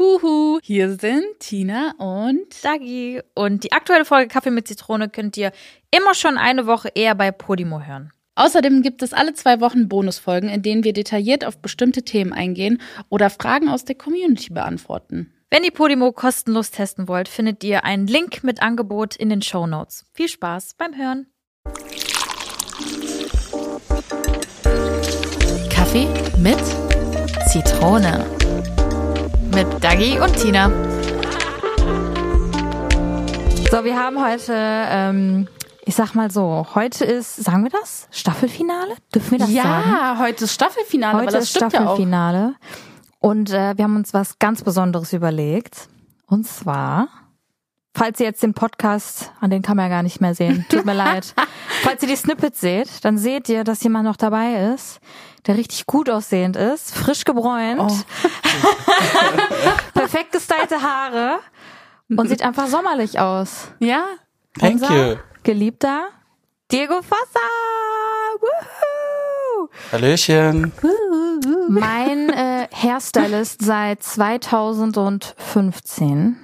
Huhu, hier sind Tina und Dagi. Und die aktuelle Folge Kaffee mit Zitrone könnt ihr immer schon eine Woche eher bei Podimo hören. Außerdem gibt es alle zwei Wochen Bonusfolgen, in denen wir detailliert auf bestimmte Themen eingehen oder Fragen aus der Community beantworten. Wenn ihr Podimo kostenlos testen wollt, findet ihr einen Link mit Angebot in den Show Notes. Viel Spaß beim Hören. Kaffee mit Zitrone. Mit Dagi und Tina. So, wir haben heute, ähm, ich sag mal so, heute ist, sagen wir das? Staffelfinale? Dürfen wir das ja, sagen? Ja, heute ist Staffelfinale. Heute ist Staffelfinale. Ja und äh, wir haben uns was ganz Besonderes überlegt. Und zwar, falls ihr jetzt den Podcast, an den kann man ja gar nicht mehr sehen, tut mir leid. Falls ihr die Snippets seht, dann seht ihr, dass jemand noch dabei ist, der richtig gut aussehend ist, frisch gebräunt, oh. perfekt gestylte Haare und sieht einfach sommerlich aus. Ja. Thank Unser you. geliebter Diego Fossa. Woohoo! Hallöchen. Mein äh, Hairstylist seit 2015.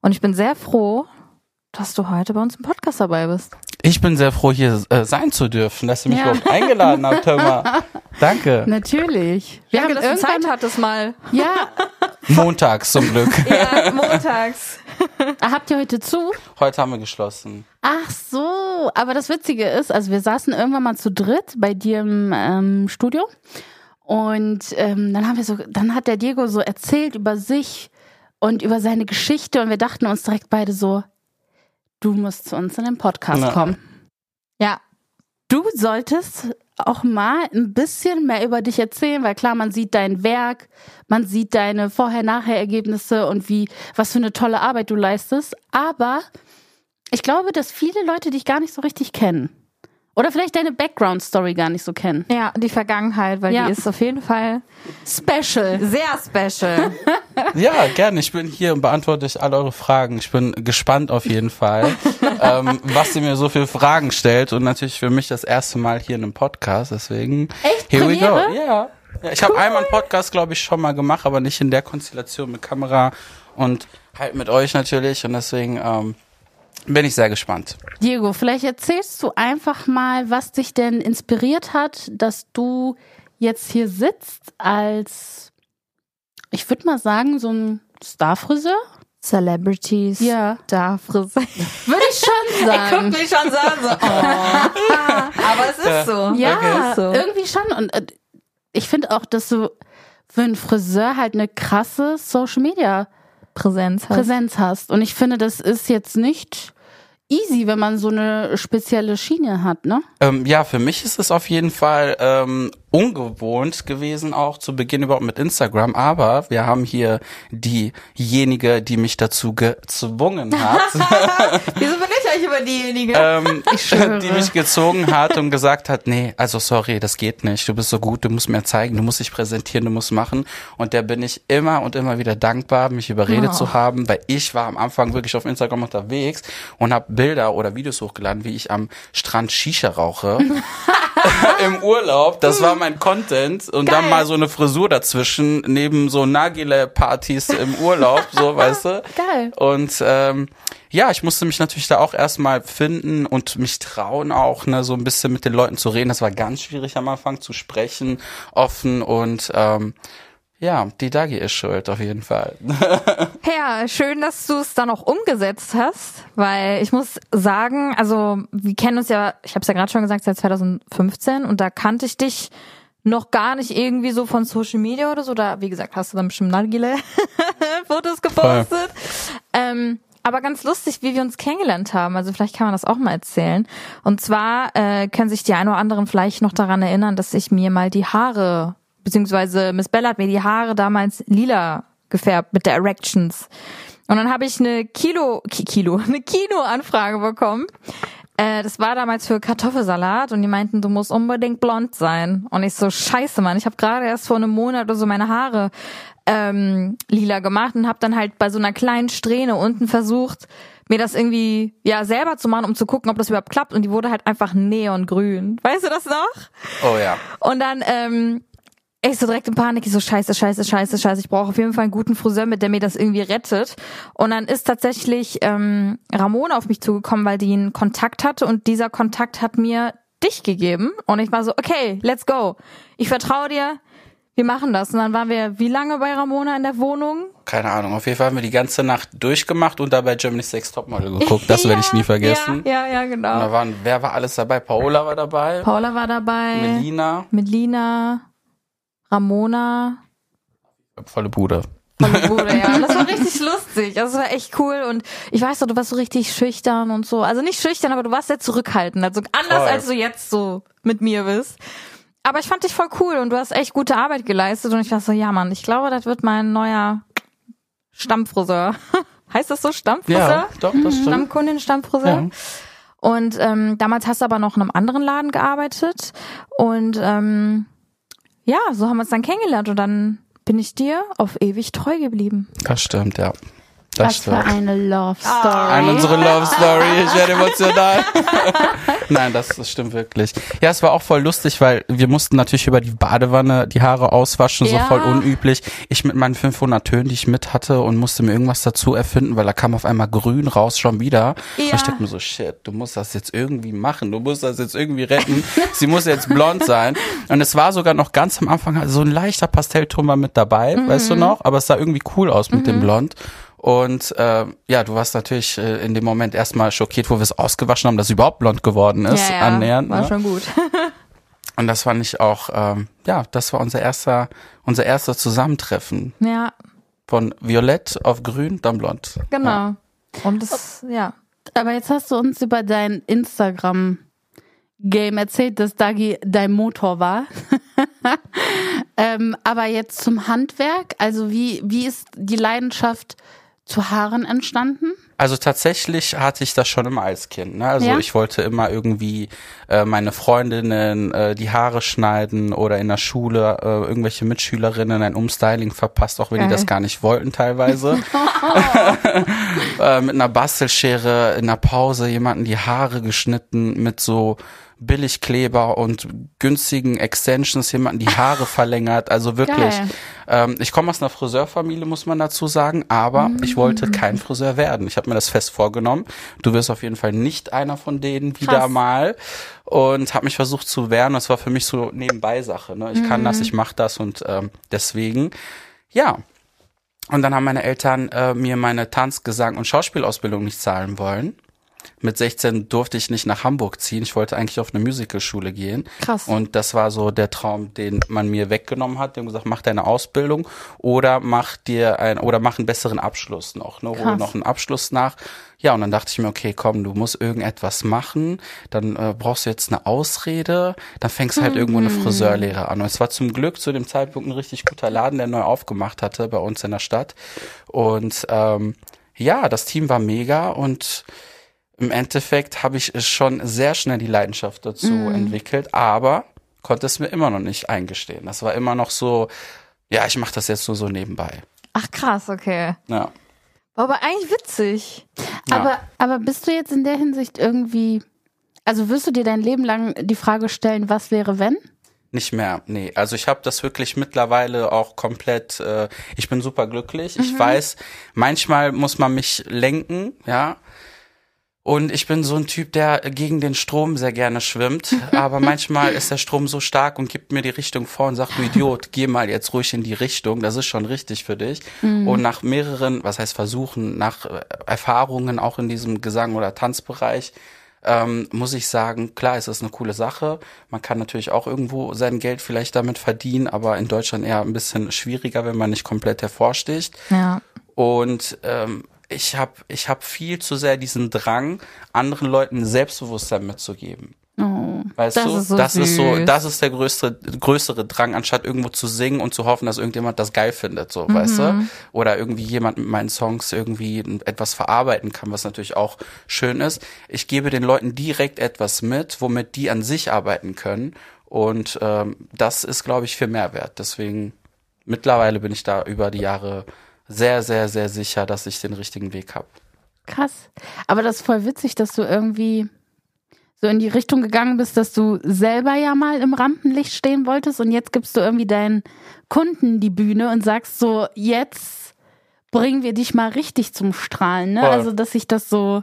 Und ich bin sehr froh, dass du heute bei uns im Podcast dabei bist. Ich bin sehr froh, hier äh, sein zu dürfen, dass du mich ja. überhaupt eingeladen habt, hör mal. Danke. Natürlich. Wir Danke, haben dass du Zeit hattest mal. Ja. Montags zum Glück. ja, montags. Ah, habt ihr heute zu? Heute haben wir geschlossen. Ach so, aber das Witzige ist, also wir saßen irgendwann mal zu dritt bei dir im ähm, Studio und ähm, dann haben wir so, dann hat der Diego so erzählt über sich und über seine Geschichte und wir dachten uns direkt beide so, du musst zu uns in den Podcast Na. kommen. Ja, du solltest auch mal ein bisschen mehr über dich erzählen, weil klar, man sieht dein Werk, man sieht deine Vorher-Nachher-Ergebnisse und wie, was für eine tolle Arbeit du leistest. Aber ich glaube, dass viele Leute dich gar nicht so richtig kennen. Oder vielleicht deine Background-Story gar nicht so kennen. Ja, die Vergangenheit, weil ja. die ist auf jeden Fall special. Sehr special. ja, gerne. Ich bin hier und beantworte euch alle eure Fragen. Ich bin gespannt auf jeden Fall, ähm, was ihr mir so viele Fragen stellt. Und natürlich für mich das erste Mal hier in einem Podcast. Deswegen, Echt? here Premiere? we go. Ja. ja ich cool. habe einmal einen Podcast, glaube ich, schon mal gemacht, aber nicht in der Konstellation mit Kamera und halt mit euch natürlich. Und deswegen, ähm, bin ich sehr gespannt. Diego, vielleicht erzählst du einfach mal, was dich denn inspiriert hat, dass du jetzt hier sitzt als, ich würde mal sagen, so ein Starfriseur? Celebrities. Ja. Starfriseur. Würde ich schon sagen. er guckt mich schon so an, so, oh. Aber es ist so. Ja, okay. so. irgendwie schon. Und äh, ich finde auch, dass du für einen Friseur halt eine krasse Social Media Präsenz hast. Präsenz hast. Und ich finde, das ist jetzt nicht easy, wenn man so eine spezielle Schiene hat, ne? Ähm, ja, für mich ist es auf jeden Fall ähm, ungewohnt gewesen, auch zu Beginn überhaupt mit Instagram. Aber wir haben hier diejenige, die mich dazu gezwungen hat. Wieso bin ich eigentlich über diejenige? ähm, die mich gezogen hat und gesagt hat, nee, also sorry, das geht nicht. Du bist so gut, du musst mir zeigen, du musst dich präsentieren, du musst machen. Und der bin ich immer und immer wieder dankbar, mich überredet oh. zu haben, weil ich war am Anfang wirklich auf Instagram unterwegs und habe Bilder oder Videos hochgeladen, wie ich am Strand Shisha rauche. Im Urlaub. Das war mein Content. Und Geil. dann mal so eine Frisur dazwischen, neben so Nagile-Partys im Urlaub, so, weißt du? Geil. Und ähm, ja, ich musste mich natürlich da auch erstmal finden und mich trauen auch, ne, so ein bisschen mit den Leuten zu reden. Das war ganz schwierig am Anfang zu sprechen, offen und ähm, ja, die Dagi ist schuld, auf jeden Fall. ja, schön, dass du es dann auch umgesetzt hast, weil ich muss sagen, also wir kennen uns ja, ich habe es ja gerade schon gesagt, seit 2015 und da kannte ich dich noch gar nicht irgendwie so von Social Media oder so. Da, wie gesagt, hast du dann bestimmt Nargile Fotos gepostet. Ähm, aber ganz lustig, wie wir uns kennengelernt haben. Also vielleicht kann man das auch mal erzählen. Und zwar äh, können sich die ein oder anderen vielleicht noch daran erinnern, dass ich mir mal die Haare beziehungsweise Miss Bella hat mir die Haare damals lila gefärbt mit der Erections. Und dann habe ich eine Kilo, Kilo, eine Kinoanfrage bekommen. Äh, das war damals für Kartoffelsalat und die meinten, du musst unbedingt blond sein. Und ich so, scheiße, Mann, ich habe gerade erst vor einem Monat oder so meine Haare ähm, lila gemacht und habe dann halt bei so einer kleinen Strähne unten versucht, mir das irgendwie ja selber zu machen, um zu gucken, ob das überhaupt klappt. Und die wurde halt einfach neongrün. Weißt du das noch? Oh ja. Und dann ähm, ich so direkt in Panik, ich so scheiße, scheiße, scheiße, scheiße. Ich brauche auf jeden Fall einen guten Friseur, mit der mir das irgendwie rettet. Und dann ist tatsächlich ähm, Ramona auf mich zugekommen, weil die einen Kontakt hatte und dieser Kontakt hat mir dich gegeben. Und ich war so, okay, let's go. Ich vertraue dir, wir machen das. Und dann waren wir wie lange bei Ramona in der Wohnung? Keine Ahnung. Auf jeden Fall haben wir die ganze Nacht durchgemacht und dabei Germany's Sex Topmodel geguckt. Das werde ich nie vergessen. Ja, ja, ja Und genau. da waren, wer war alles dabei? Paola war dabei. Paula war dabei. Melina. Melina. Ramona. Volle Bude. Volle Bude, ja. Das war richtig lustig. Das war echt cool. Und ich weiß doch, du warst so richtig schüchtern und so. Also nicht schüchtern, aber du warst sehr zurückhaltend. Also anders, Voll. als du jetzt so mit mir bist. Aber ich fand dich voll cool und du hast echt gute Arbeit geleistet. Und ich war so, ja Mann, ich glaube, das wird mein neuer Stammfriseur. heißt das so, Stammfriseur? Ja, doch, das stimmt. Stammkundin, Stammfriseur. Ja. Und ähm, damals hast du aber noch in einem anderen Laden gearbeitet. Und ähm, ja, so haben wir uns dann kennengelernt. Und dann bin ich dir auf ewig treu geblieben. Das stimmt, ja. Das Was für eine Love Story. An unsere Love Story. Ich werde emotional. Nein, das, das stimmt wirklich. Ja, es war auch voll lustig, weil wir mussten natürlich über die Badewanne die Haare auswaschen, so Ja. voll unüblich. Ich mit meinen 500 Tönen, die ich mit hatte und musste mir irgendwas dazu erfinden, weil da kam auf einmal grün raus schon wieder. Und Ja. ich dachte mir so, shit, du musst das jetzt irgendwie machen. Du musst das jetzt irgendwie retten. Sie muss jetzt blond sein. Und es war sogar noch ganz am Anfang so ein leichter Pastellton war mit dabei, weißt du noch? Aber es sah irgendwie cool aus mit dem Blond. Und äh, ja, du warst natürlich äh, in dem Moment erstmal schockiert, wo wir es ausgewaschen haben, dass es überhaupt blond geworden ist, annähernd. war ne? schon gut. Und das fand ich auch, ähm, ja, das war unser erster, unser erster Zusammentreffen ja, von Violett auf Grün, dann Blond. genau. Und das, ja. Aber jetzt hast du uns über dein Instagram-Game erzählt, dass Dagi dein Motor war. ähm, aber jetzt zum Handwerk. Also wie, wie ist die Leidenschaft zu Haaren entstanden? Also tatsächlich hatte ich das schon immer als Kind. Ne? Also Ja? ich wollte immer irgendwie äh, meine Freundinnen äh, die Haare schneiden oder in der Schule äh, irgendwelche Mitschülerinnen ein Umstyling verpasst, auch wenn die Geil. das gar nicht wollten teilweise. äh, mit einer Bastelschere in der Pause jemanden die Haare geschnitten mit so Billigkleber und günstigen Extensions jemanden die Haare verlängert. Also wirklich. Ähm, ich komme aus einer Friseurfamilie, muss man dazu sagen, aber Mhm. ich wollte kein Friseur werden. Ich habe mir das fest vorgenommen. Du wirst auf jeden Fall nicht einer von denen wieder Krass. mal. Und habe mich versucht zu wehren. Das war für mich so nebenbei Sache. Ne? Ich kann Mhm. das, ich mache das und ähm, deswegen, ja. Und dann haben meine Eltern äh, mir meine Tanz-, Gesang- und Schauspielausbildung nicht zahlen wollen. Mit 16 durfte ich nicht nach Hamburg ziehen. Ich wollte eigentlich auf eine Musicalschule gehen. Krass. Und das war so der Traum, den man mir weggenommen hat. Die haben gesagt, mach deine Ausbildung oder mach dir ein oder mach einen besseren Abschluss noch, ne? Hol Krass. noch einen Abschluss nach. Ja, und dann dachte ich mir, okay, komm, du musst irgendetwas machen, dann äh, brauchst du jetzt eine Ausrede, dann fängst halt irgendwo eine Friseurlehre an. Und es war zum Glück zu dem Zeitpunkt ein richtig guter Laden, der neu aufgemacht hatte bei uns in der Stadt. Und ähm, ja, das Team war mega und im Endeffekt habe ich schon sehr schnell die Leidenschaft dazu entwickelt, aber konnte es mir immer noch nicht eingestehen. Das war immer noch so, ja, ich mache das jetzt nur so nebenbei. Ach krass, okay. Ja. War aber eigentlich witzig. Ja. Aber, aber bist du jetzt in der Hinsicht irgendwie, also wirst du dir dein Leben lang die Frage stellen, was wäre wenn? Nicht mehr, nee. Also ich habe das wirklich mittlerweile auch komplett, äh, ich bin super glücklich. Ich weiß, manchmal muss man mich lenken, ja. Und ich bin so ein Typ, der gegen den Strom sehr gerne schwimmt. Aber manchmal ist der Strom so stark und gibt mir die Richtung vor und sagt, du Idiot, geh mal jetzt ruhig in die Richtung. Das ist schon richtig für dich. Und nach mehreren, was heißt Versuchen, nach äh, Erfahrungen auch in diesem Gesang- oder Tanzbereich, ähm, muss ich sagen, klar, es ist eine coole Sache. Man kann natürlich auch irgendwo sein Geld vielleicht damit verdienen, aber in Deutschland eher ein bisschen schwieriger, wenn man nicht komplett hervorsticht. Ja. Und ähm, ich habe ich hab viel zu sehr diesen Drang, anderen Leuten Selbstbewusstsein mitzugeben. Oh. Weißt Das du? ist so das ist so, süß. das ist der größere, größere Drang, anstatt irgendwo zu singen und zu hoffen, dass irgendjemand das geil findet, so, weißt du? Mhm. Oder irgendwie jemand mit meinen Songs irgendwie etwas verarbeiten kann, was natürlich auch schön ist. Ich gebe den Leuten direkt etwas mit, womit die an sich arbeiten können. Und ähm, das ist, glaube ich, viel Mehrwert. Deswegen, mittlerweile bin ich da über die Jahre sehr, sehr, sehr sicher, dass ich den richtigen Weg habe. Krass. Aber das ist voll witzig, dass du irgendwie so in die Richtung gegangen bist, dass du selber ja mal im Rampenlicht stehen wolltest und jetzt gibst du irgendwie deinen Kunden die Bühne und sagst so, jetzt bringen wir dich mal richtig zum Strahlen. Ne? Voll. Also, dass sich das so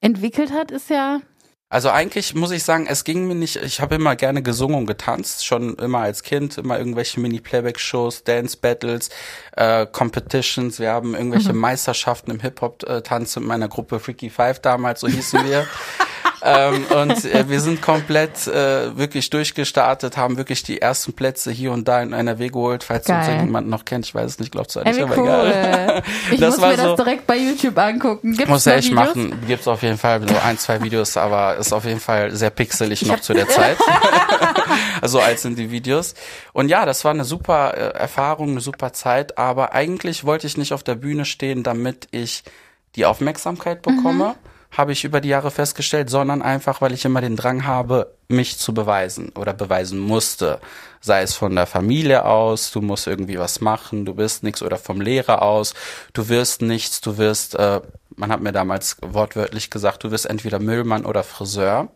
entwickelt hat, ist ja. Also eigentlich muss ich sagen, es ging mir nicht, ich habe immer gerne gesungen und getanzt, schon immer als Kind, immer irgendwelche Mini-Playback-Shows, Dance-Battles, äh, Competitions, wir haben irgendwelche Meisterschaften im Hip-Hop-Tanz mit meiner Gruppe Freaky Five damals, so hießen wir. ähm, und äh, wir sind komplett äh, wirklich durchgestartet, haben wirklich die ersten Plätze hier und da in NRW geholt, falls uns irgendjemand noch kennt, ich weiß es nicht, glaubst du Ey, nicht, wie aber egal. cool. Ich Das muss mir so- das direkt bei YouTube angucken. Gibt's Muss er echt Videos? machen. Gibt's auf jeden Fall so ein, zwei Videos, aber ist auf jeden Fall sehr pixelig noch zu der Zeit. so alt sind die Videos. Und ja, das war eine super äh, Erfahrung, eine super Zeit, aber eigentlich wollte ich nicht auf der Bühne stehen, damit ich die Aufmerksamkeit bekomme, habe ich über die Jahre festgestellt, sondern einfach, weil ich immer den Drang habe, mich zu beweisen oder beweisen musste. Sei es von der Familie aus, du musst irgendwie was machen, du bist nichts oder vom Lehrer aus, du wirst nichts, du wirst, äh, man hat mir damals wortwörtlich gesagt, du wirst entweder Müllmann oder Friseur.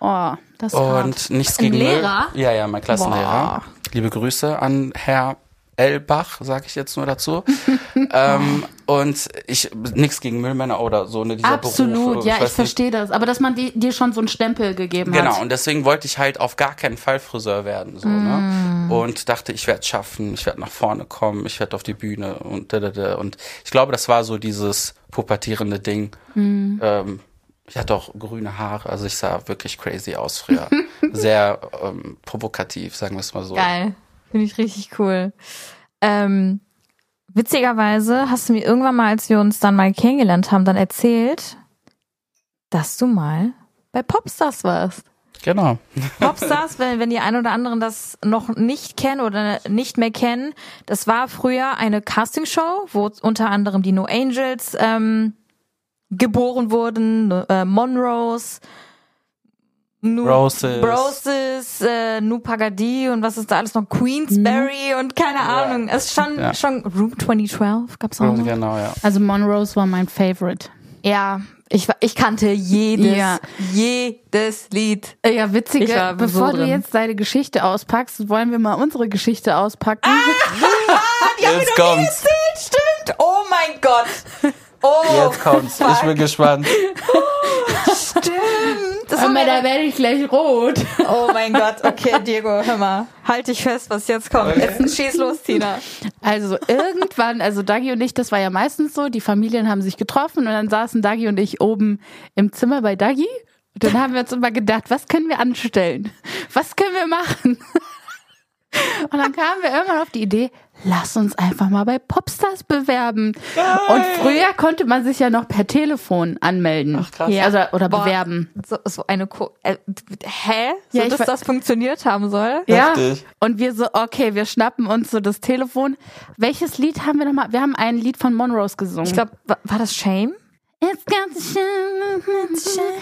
Oh, das ist hart. Und nichts Ein gegen Lehrer? Müll. Ja, ja, mein Klassenlehrer. Boah. Liebe Grüße an Herr Elbach, sage ich jetzt nur dazu. ähm, und ich nichts gegen Müllmänner oder so ne, dieser Absolut, Beruf. ja, ich nicht. verstehe das. Aber dass man die, dir schon so einen Stempel gegeben Genau, hat. und deswegen wollte ich halt auf gar keinen Fall Friseur werden. So, Mm. ne? Und dachte, ich werde schaffen, ich werde nach vorne kommen, ich werde auf die Bühne und da, da, da. Und ich glaube, das war so dieses pubertierende Ding. Mm. Ähm, ich hatte auch grüne Haare, also ich sah wirklich crazy aus früher. Sehr ähm, provokativ, sagen wir es mal so. Geil. Finde ich richtig cool. Ähm, witzigerweise hast du mir irgendwann mal, als wir uns dann mal kennengelernt haben, dann erzählt, dass du mal bei Popstars warst. Genau. Popstars, wenn, wenn die ein oder anderen das noch nicht kennen oder nicht mehr kennen, das war früher eine Castingshow, wo unter anderem die No Angels ähm, geboren wurden, äh, Monrose, Nu Roses. Broses, äh, Nu Pagadi und was ist da alles noch, Queensberry und keine Ahnung. Es ist schon, Ja. schon Room 2012 gab's auch noch. Genau, ja. Also Monrose war mein Favorite. Ja, ich, ich kannte jedes, Ja. jedes Lied. Ja, witzige, Ich war so bevor du jetzt deine Geschichte auspackst, wollen wir mal unsere Geschichte auspacken. Jetzt kommt's. Stimmt. Oh mein Gott. Oh, Jetzt kommt's. Ich bin gespannt. stimmt. Das wir da werde ich gleich rot. oh mein Gott. Okay, Diego, hör mal. Halt dich fest, was jetzt kommt. Jetzt schieß los, Tina. Also irgendwann, also Dagi und ich, das war ja meistens so, die Familien haben sich getroffen und dann saßen Dagi und ich oben im Zimmer bei Dagi. Und dann haben wir uns immer gedacht, was können wir anstellen? Was können wir machen? Und dann kamen wir irgendwann auf die Idee, lass uns einfach mal bei Popstars bewerben. Und früher konnte man sich ja noch per Telefon anmelden. Ach, krass. Ja. Also, oder Boah. bewerben. So, so eine Ko äh, Hä? So, Ja, dass das funktioniert haben soll? Ja. Heftig. Und wir so, okay, wir schnappen uns so das Telefon. Welches Lied haben wir nochmal? Wir haben ein Lied von Monrose gesungen. Ich glaube, war, war das Shame? It's got to shine, it's shine.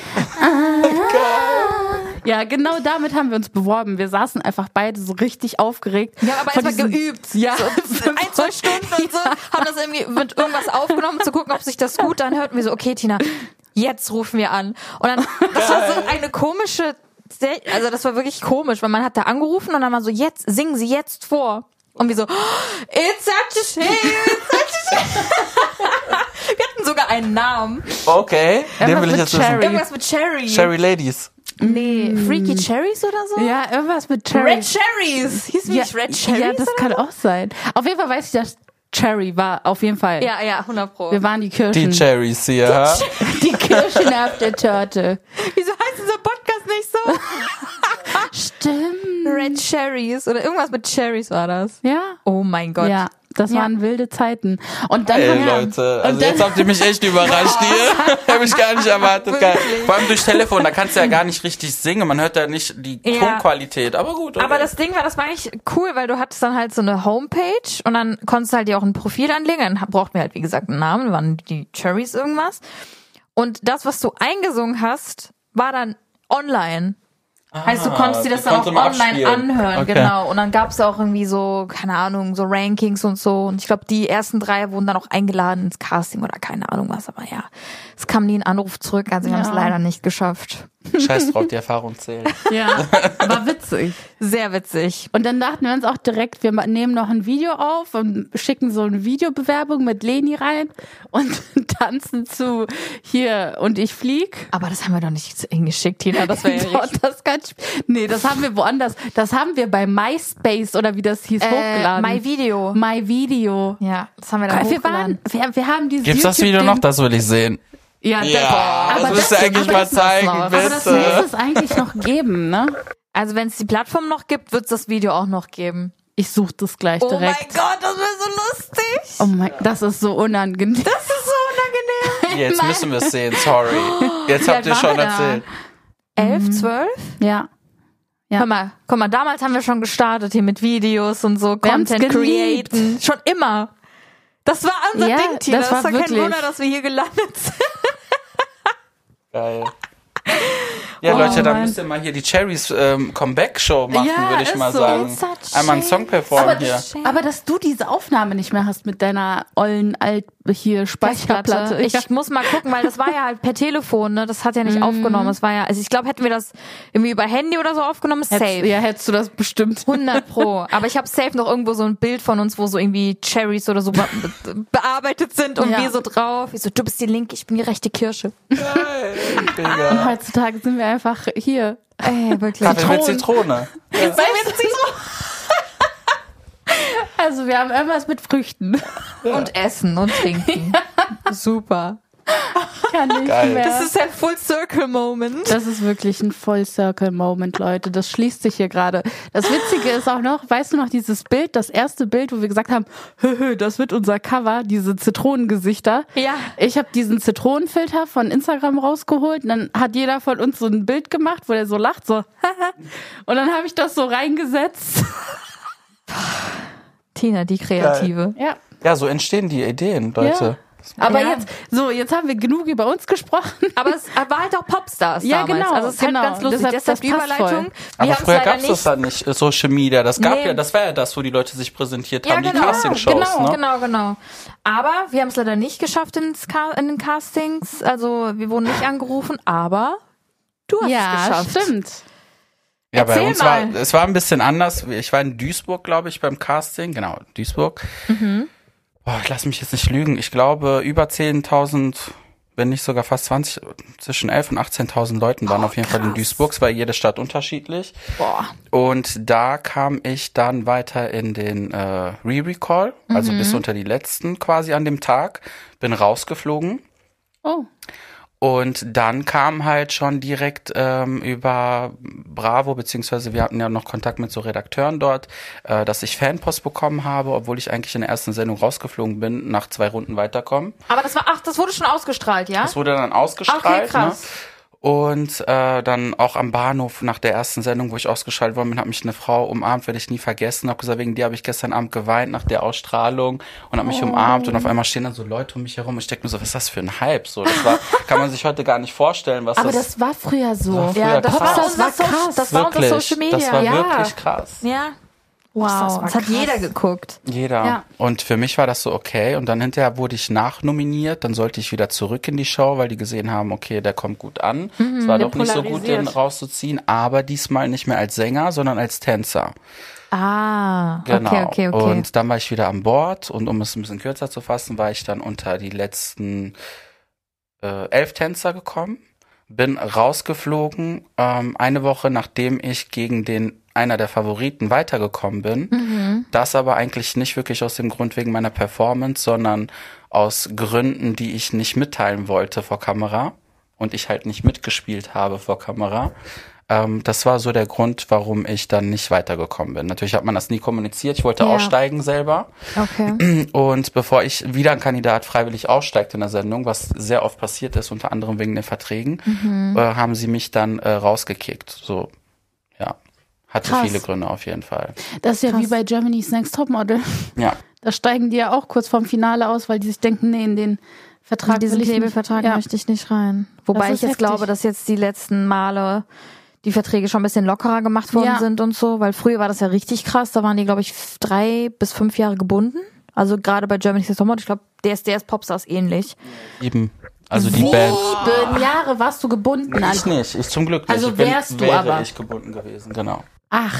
Ja, genau damit haben wir uns beworben. Wir saßen einfach beide so richtig aufgeregt. Ja, aber erstmal geübt. Ja. So, ein, zwei Stunden und so. Haben das irgendwie mit irgendwas aufgenommen, um zu gucken, ob sich das gut anhört. Und wir so, okay, Tina, jetzt rufen wir an. Und dann, das war so eine komische, also das war wirklich komisch, weil man hat da angerufen und dann war so, jetzt, singen Sie jetzt vor. Und wir so, oh, it's such a shame, it's such a shame. wir hatten sogar einen Namen. Okay, den Irgendwas will ich mit jetzt wissen. Cherry. Irgendwas mit Cherry. Cherry Ladies. Nee, Freaky Cherries oder so? Ja, irgendwas mit Cherry. Red Cherries. Hieß ja, nicht Red Cherries? ja, das kann auch sein. Auf jeden Fall weiß ich, dass Cherry war. Auf jeden Fall. Ja, ja, 100 Pro. Wir waren die Kirschen. Die Cherries hier. ha? die Kirschen auf der Torte. Wieso heißt dieser Podcast nicht so? Stimmt. Red Cherries oder irgendwas mit Cherries war das. Ja. Oh mein Gott. Ja, das Ja. waren wilde Zeiten. Und dann Ey, haben Leute, also und dann, jetzt habt ihr mich echt überrascht hier. Hab ich gar nicht erwartet. Geil. Vor allem durch Telefon, da kannst du ja gar nicht richtig singen. Man hört ja nicht die Ja. Tonqualität. Aber gut. Okay. Aber das Ding war, das war eigentlich cool, weil du hattest dann halt so eine Homepage und dann konntest du halt dir auch ein Profil anlegen. Dann brauchten wir halt, wie gesagt, einen Namen, waren die Cherries irgendwas. Und das, was du eingesungen hast, war dann online. Heißt, du konntest dir das dann auch online abspielen. anhören, Okay. genau. Und dann gab's auch irgendwie so, keine Ahnung, so Rankings und so. Und ich glaube, die ersten drei wurden dann auch eingeladen ins Casting oder keine Ahnung was. Aber ja, es kam nie ein Anruf zurück, also wir haben es Ja. leider nicht geschafft. Scheiß drauf, die Erfahrung zählt. Ja, war witzig. Sehr witzig. Und dann dachten wir uns auch direkt, wir nehmen noch ein Video auf und schicken so eine Videobewerbung mit Leni rein und tanzen zu hier und ich flieg. Aber das haben wir doch nicht hingeschickt, Tina. Das wäre ja Doch, richtig. das kann nee, das haben wir woanders. Das haben wir bei MySpace oder wie das hieß Äh, hochgeladen. My Video. My Video. Ja, das haben wir dann Wir waren, hochgeladen. wir, wir haben dieses Gibt's das Video noch? Das will ich sehen. Ja, Ja, aber das müsst ihr das- eigentlich aber mal das- zeigen, Aber das bitte. muss es eigentlich noch geben, ne? Also wenn es die Plattform noch gibt, wird es das Video auch noch geben. Ich suche das gleich Oh mein direkt. Gott, das wäre so lustig. Oh mein, das ist so unangenehm. Das ist so unangenehm. Jetzt müssen wir es sehen, sorry. Jetzt habt ihr schon wir da? erzählt. Elf, zwölf? Ja. Ja. Guck mal, guck mal, damals haben wir schon gestartet hier mit Videos und so, Wir Content createn. Schon immer. Das war unser Ja, Ding, Tina. das Das, war war kein wirklich- Wunder, dass wir hier gelandet sind. Geil. Ja, Oh, Leute, dann Mann. müsst ihr mal hier die Cherries ähm, Comeback-Show machen, Ja, würde ich mal so. sagen. Einmal einen. Song performen hier. Aber dass du diese Aufnahme nicht mehr hast mit deiner ollen alt hier Speicherplatte. Ich Ja. muss mal gucken, weil das war ja halt per Telefon, ne? Das hat ja nicht aufgenommen. Es war ja, also ich glaube, hätten wir das irgendwie über Handy oder so aufgenommen, safe. Hättest, ja, hättest du das bestimmt. 100 pro. Aber ich habe safe noch irgendwo so ein Bild von uns, wo so irgendwie Cherries oder so be bearbeitet sind und Ja. wir so drauf. Ich so, du bist die linke, ich bin die rechte Kirsche. Digga. Heutzutage sind wir einfach hier. Ey, wirklich. Kaffee mit Zitrone. Also wir haben irgendwas mit Früchten. Und essen und trinken. Super. Kann nicht Geil. mehr. Das ist ein Full Circle Moment. Das ist wirklich ein Full Circle Moment, Leute. Das schließt sich hier gerade. Das Witzige ist auch noch, weißt du noch dieses Bild, das erste Bild, wo wir gesagt haben, hö, hö, das wird unser Cover, diese Zitronengesichter. Ja. Ich habe diesen Zitronenfilter von Instagram rausgeholt und dann hat jeder von uns so ein Bild gemacht, wo er so lacht, so. und dann habe ich das so reingesetzt. Tina, die Kreative. Ja. Ja, so entstehen die Ideen, Leute. Aber Ja. jetzt, so, jetzt haben wir genug über uns gesprochen. Aber es war halt auch Popstars Ja, damals. genau, Also es ist halt genau. ganz lustig. Deshalb- Deshalb, das die Überleitung. Aber früher leider gab's das halt nicht, äh, Social Media. Das gab Nee. ja, das war ja das, wo die Leute sich präsentiert Ja, haben, die genau, Castingshows, genau, ne? genau, genau. Aber wir haben es leider nicht geschafft in den Castings. Also wir wurden nicht angerufen, aber du hast ja, es geschafft. stimmt. Ja, bei Erzähl uns war, mal. es war ein bisschen anders. Ich war in Duisburg, glaube ich, beim Casting. Genau, Duisburg. Mhm. Boah, ich lass mich jetzt nicht lügen. Ich glaube, über 10.000, wenn nicht sogar fast 20, zwischen 11.000 und 18.000 Leuten waren auf jeden Fall in Duisburg. Es war jede Stadt unterschiedlich. Boah. Und da kam ich dann weiter in den äh, Re-Recall, also Mhm. bis unter die letzten quasi an dem Tag. Bin rausgeflogen. Oh. Und dann kam halt schon direkt ähm, über Bravo, beziehungsweise wir hatten ja noch Kontakt mit so Redakteuren dort, äh, dass ich Fanpost bekommen habe, obwohl ich eigentlich in der ersten Sendung rausgeflogen bin, nach zwei Runden weiterkommen. Aber das war, ach, das wurde schon ausgestrahlt, ja? Das wurde dann ausgestrahlt. Okay, krass. Und äh, dann auch am Bahnhof nach der ersten Sendung, wo ich ausgeschaltet worden bin, hat mich eine Frau umarmt, werde ich nie vergessen. Hab gesagt, wegen dir habe ich gestern Abend geweint nach der Ausstrahlung und habe mich umarmt und auf einmal stehen dann so Leute um mich herum und ich denke mir so, was ist das für ein Hype? So, das war, kann man sich heute gar nicht vorstellen, was Aber das, das war früher so. war früher ja, das krass. war, Das war krass. das war unser Social Media. das war ja. wirklich krass. ja. Das Wow, war das, hat krass. jeder geguckt. Jeder. Ja. Und für mich war das so okay. Und dann hinterher wurde ich nachnominiert. Dann sollte ich wieder zurück in die Show, weil die gesehen haben, okay, der kommt gut an. es war doch nicht so gut, den rauszuziehen. Aber diesmal nicht mehr als Sänger, sondern als Tänzer. Ah, Genau. okay, okay, okay. Und dann war ich wieder an Bord. Und um es ein bisschen kürzer zu fassen, war ich dann unter die letzten äh, elf Tänzer gekommen. Bin rausgeflogen, ähm, eine Woche nachdem ich gegen den einer der Favoriten weitergekommen bin. Mhm. Das aber eigentlich nicht wirklich aus dem Grund wegen meiner Performance, sondern aus Gründen, die ich nicht mitteilen wollte vor Kamera und ich halt nicht mitgespielt habe vor Kamera. Ähm, das war so der Grund, warum ich dann nicht weitergekommen bin. Natürlich hat man das nie kommuniziert. Ich wollte Ja. aussteigen selber. okay. Und bevor ich wieder ein Kandidat freiwillig aussteigt in der Sendung, was sehr oft passiert ist, unter anderem wegen den Verträgen, Mhm. äh, haben sie mich dann äh, rausgekickt. So. Hatte Krass. viele Gründe auf jeden Fall. Das ist ja Krass. wie bei Germany's Next Topmodel. Ja. Da steigen die ja auch kurz vorm Finale aus, weil die sich denken, nee, in den Vertrag In diesen. Knebelvertrag Ja. möchte ich nicht rein. Wobei ich ist jetzt heftig. glaube, dass jetzt die letzten Male die Verträge schon ein bisschen lockerer gemacht worden Ja. sind und so, weil früher war das ja richtig krass. Da waren die, glaube ich, drei bis fünf Jahre gebunden. Also gerade bei Germany's Next Topmodel, ich glaube, DSDS Popstars ähnlich. Sieben. Also die Band. Sieben Jahre warst du gebunden an. Ich nicht, ich zum Glück nicht. Also ich bin, wärst du wäre aber. ich gebunden gewesen, genau. Ach.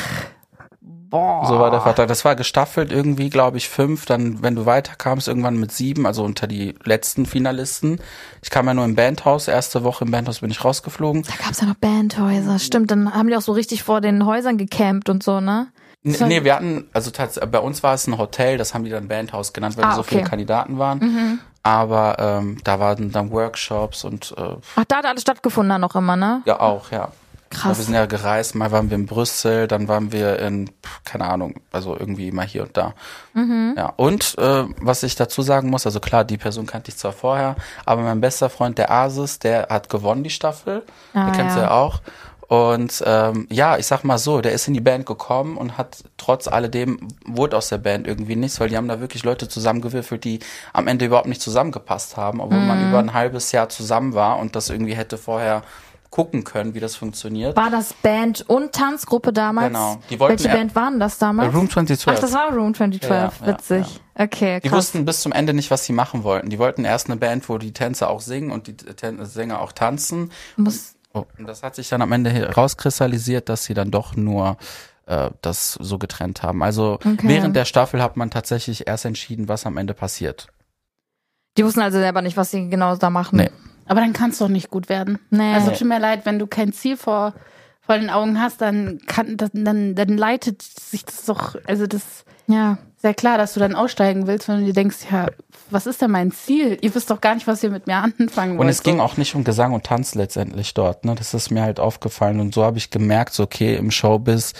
Boah. So war der Vertrag. Das war gestaffelt irgendwie, glaube ich, fünf. Dann, wenn du weiterkamst, irgendwann mit sieben, also unter die letzten Finalisten. Ich kam ja nur im Bandhaus. Erste Woche im Bandhaus bin ich rausgeflogen. Da gab's ja noch Bandhäuser. Stimmt, dann haben die auch so richtig vor den Häusern gecampt und so, ne? N nee, wir hatten, also tatsächlich, bei uns war es ein Hotel, das haben die dann Bandhaus genannt, weil Ah, so okay. viele Kandidaten waren. Aber ähm, da waren dann Workshops und äh, Ach, da hat alles stattgefunden dann noch immer, ne? ja auch, ja. Krass. wir sind ja gereist, mal waren wir in Brüssel, dann waren wir in, keine Ahnung, also irgendwie mal hier und da. Mhm. Ja, und äh, was ich dazu sagen muss, also klar, die Person kannte ich zwar vorher, aber mein bester Freund, der Asis, der hat gewonnen die Staffel. Ah, der kennst du ja. ja auch. Und ähm, ja, ich sag mal so, der ist in die Band gekommen und hat trotz alledem wurde aus der Band irgendwie nichts, weil die haben da wirklich Leute zusammengewürfelt, die am Ende überhaupt nicht zusammengepasst haben, obwohl Mhm. man über ein halbes Jahr zusammen war und das irgendwie hätte vorher gucken können, wie das funktioniert. War das Band und Tanzgruppe damals? Genau. Die wollten Welche Band waren das damals? Room 2012. Ach, das war Room 2012. Ja, ja, Witzig. Okay, Die krass. wussten bis zum Ende nicht, was sie machen wollten. Die wollten erst eine Band, wo die Tänzer auch singen und die Tän Sänger auch tanzen. Muss, Oh, und das hat sich dann am Ende herauskristallisiert, dass sie dann doch nur äh, das so getrennt haben. Also Okay. während der Staffel hat man tatsächlich erst entschieden, was am Ende passiert. die wussten also selber nicht, was sie genau da machen. Nee. Aber dann kann es doch nicht gut werden. Nee. Also tut mir leid, wenn du kein Ziel vor, vor den Augen hast, dann kann das, dann, dann leitet sich das doch, also das Ja. ist ja klar, dass du dann aussteigen willst, wenn du dir denkst, ja, was ist denn mein Ziel? Ihr wisst doch gar nicht, was ihr mit mir anfangen wollt. Und es ging auch nicht um Gesang und Tanz letztendlich dort. Ne? Das ist mir halt aufgefallen. Und so habe ich gemerkt, so, okay, im Showbiz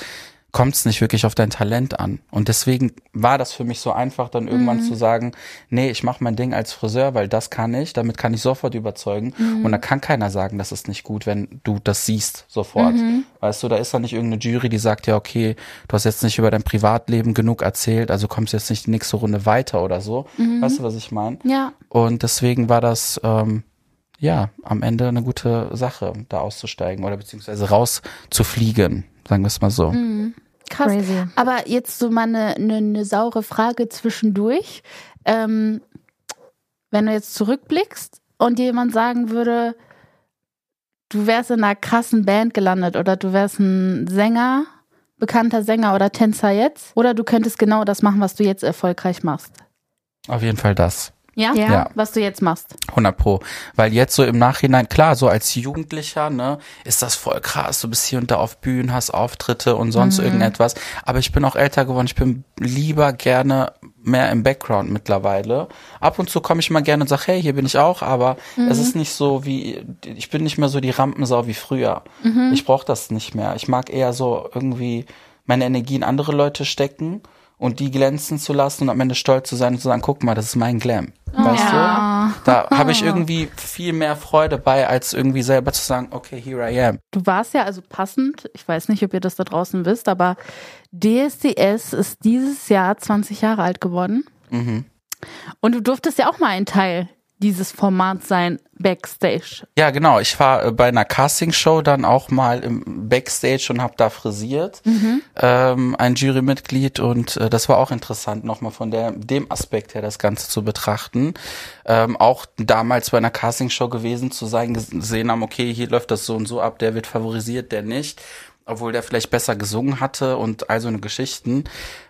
kommt es nicht wirklich auf dein Talent an. Und deswegen war das für mich so einfach, dann irgendwann zu sagen, nee, ich mache mein Ding als Friseur, weil das kann ich, damit kann ich sofort überzeugen. Und da kann keiner sagen, das ist nicht gut, wenn du das siehst sofort. Weißt du, da ist dann nicht irgendeine Jury, die sagt, ja, okay, du hast jetzt nicht über dein Privatleben genug erzählt, also kommst jetzt nicht die nächste Runde weiter oder so. Weißt du, was ich meine? Ja. Und deswegen war das ähm, ja am Ende eine gute Sache, da auszusteigen oder beziehungsweise rauszufliegen, sagen wir es mal so. Krass. Crazy. Aber jetzt so mal eine, eine, eine saure Frage zwischendurch. Ähm, wenn du jetzt zurückblickst und dir jemand sagen würde, du wärst in einer krassen Band gelandet oder du wärst ein Sänger, bekannter Sänger oder Tänzer jetzt, oder du könntest genau das machen, was du jetzt erfolgreich machst. Auf jeden Fall das. Ja? Ja. Ja. Was du jetzt machst. 100 Pro. Weil jetzt so im Nachhinein, klar, so als Jugendlicher, ne, ist das voll krass. Du bist hier und da auf Bühnen, hast Auftritte und sonst irgendetwas. Aber ich bin auch älter geworden. Ich bin lieber gerne mehr im Background mittlerweile. Ab und zu komme ich mal gerne und sage, hey, hier bin ich auch. Aber es ist nicht so wie, ich bin nicht mehr so die Rampensau wie früher. Ich brauche das nicht mehr. Ich mag eher so irgendwie meine Energie in andere Leute stecken und die glänzen zu lassen und am Ende stolz zu sein und zu sagen, guck mal, das ist mein Glam. Weißt Ja. du? Da habe ich irgendwie viel mehr Freude bei, als irgendwie selber zu sagen, okay, here I am. Du warst ja also passend, ich weiß nicht, ob ihr das da draußen wisst, aber DSDS ist dieses Jahr 20 Jahre alt geworden. Mhm. Und du durftest ja auch mal ein Teil dieses Formats sein, Backstage. Ja, genau. Ich war äh, bei einer Castingshow dann auch mal im Backstage und habe da frisiert. Ähm, ein Jurymitglied und äh, das war auch interessant, nochmal von der, dem Aspekt her das Ganze zu betrachten. Ähm, auch damals bei einer Castingshow gewesen zu sein, gesehen haben, okay, hier läuft das so und so ab, der wird favorisiert, der nicht. Obwohl der vielleicht besser gesungen hatte und all so eine Geschichten.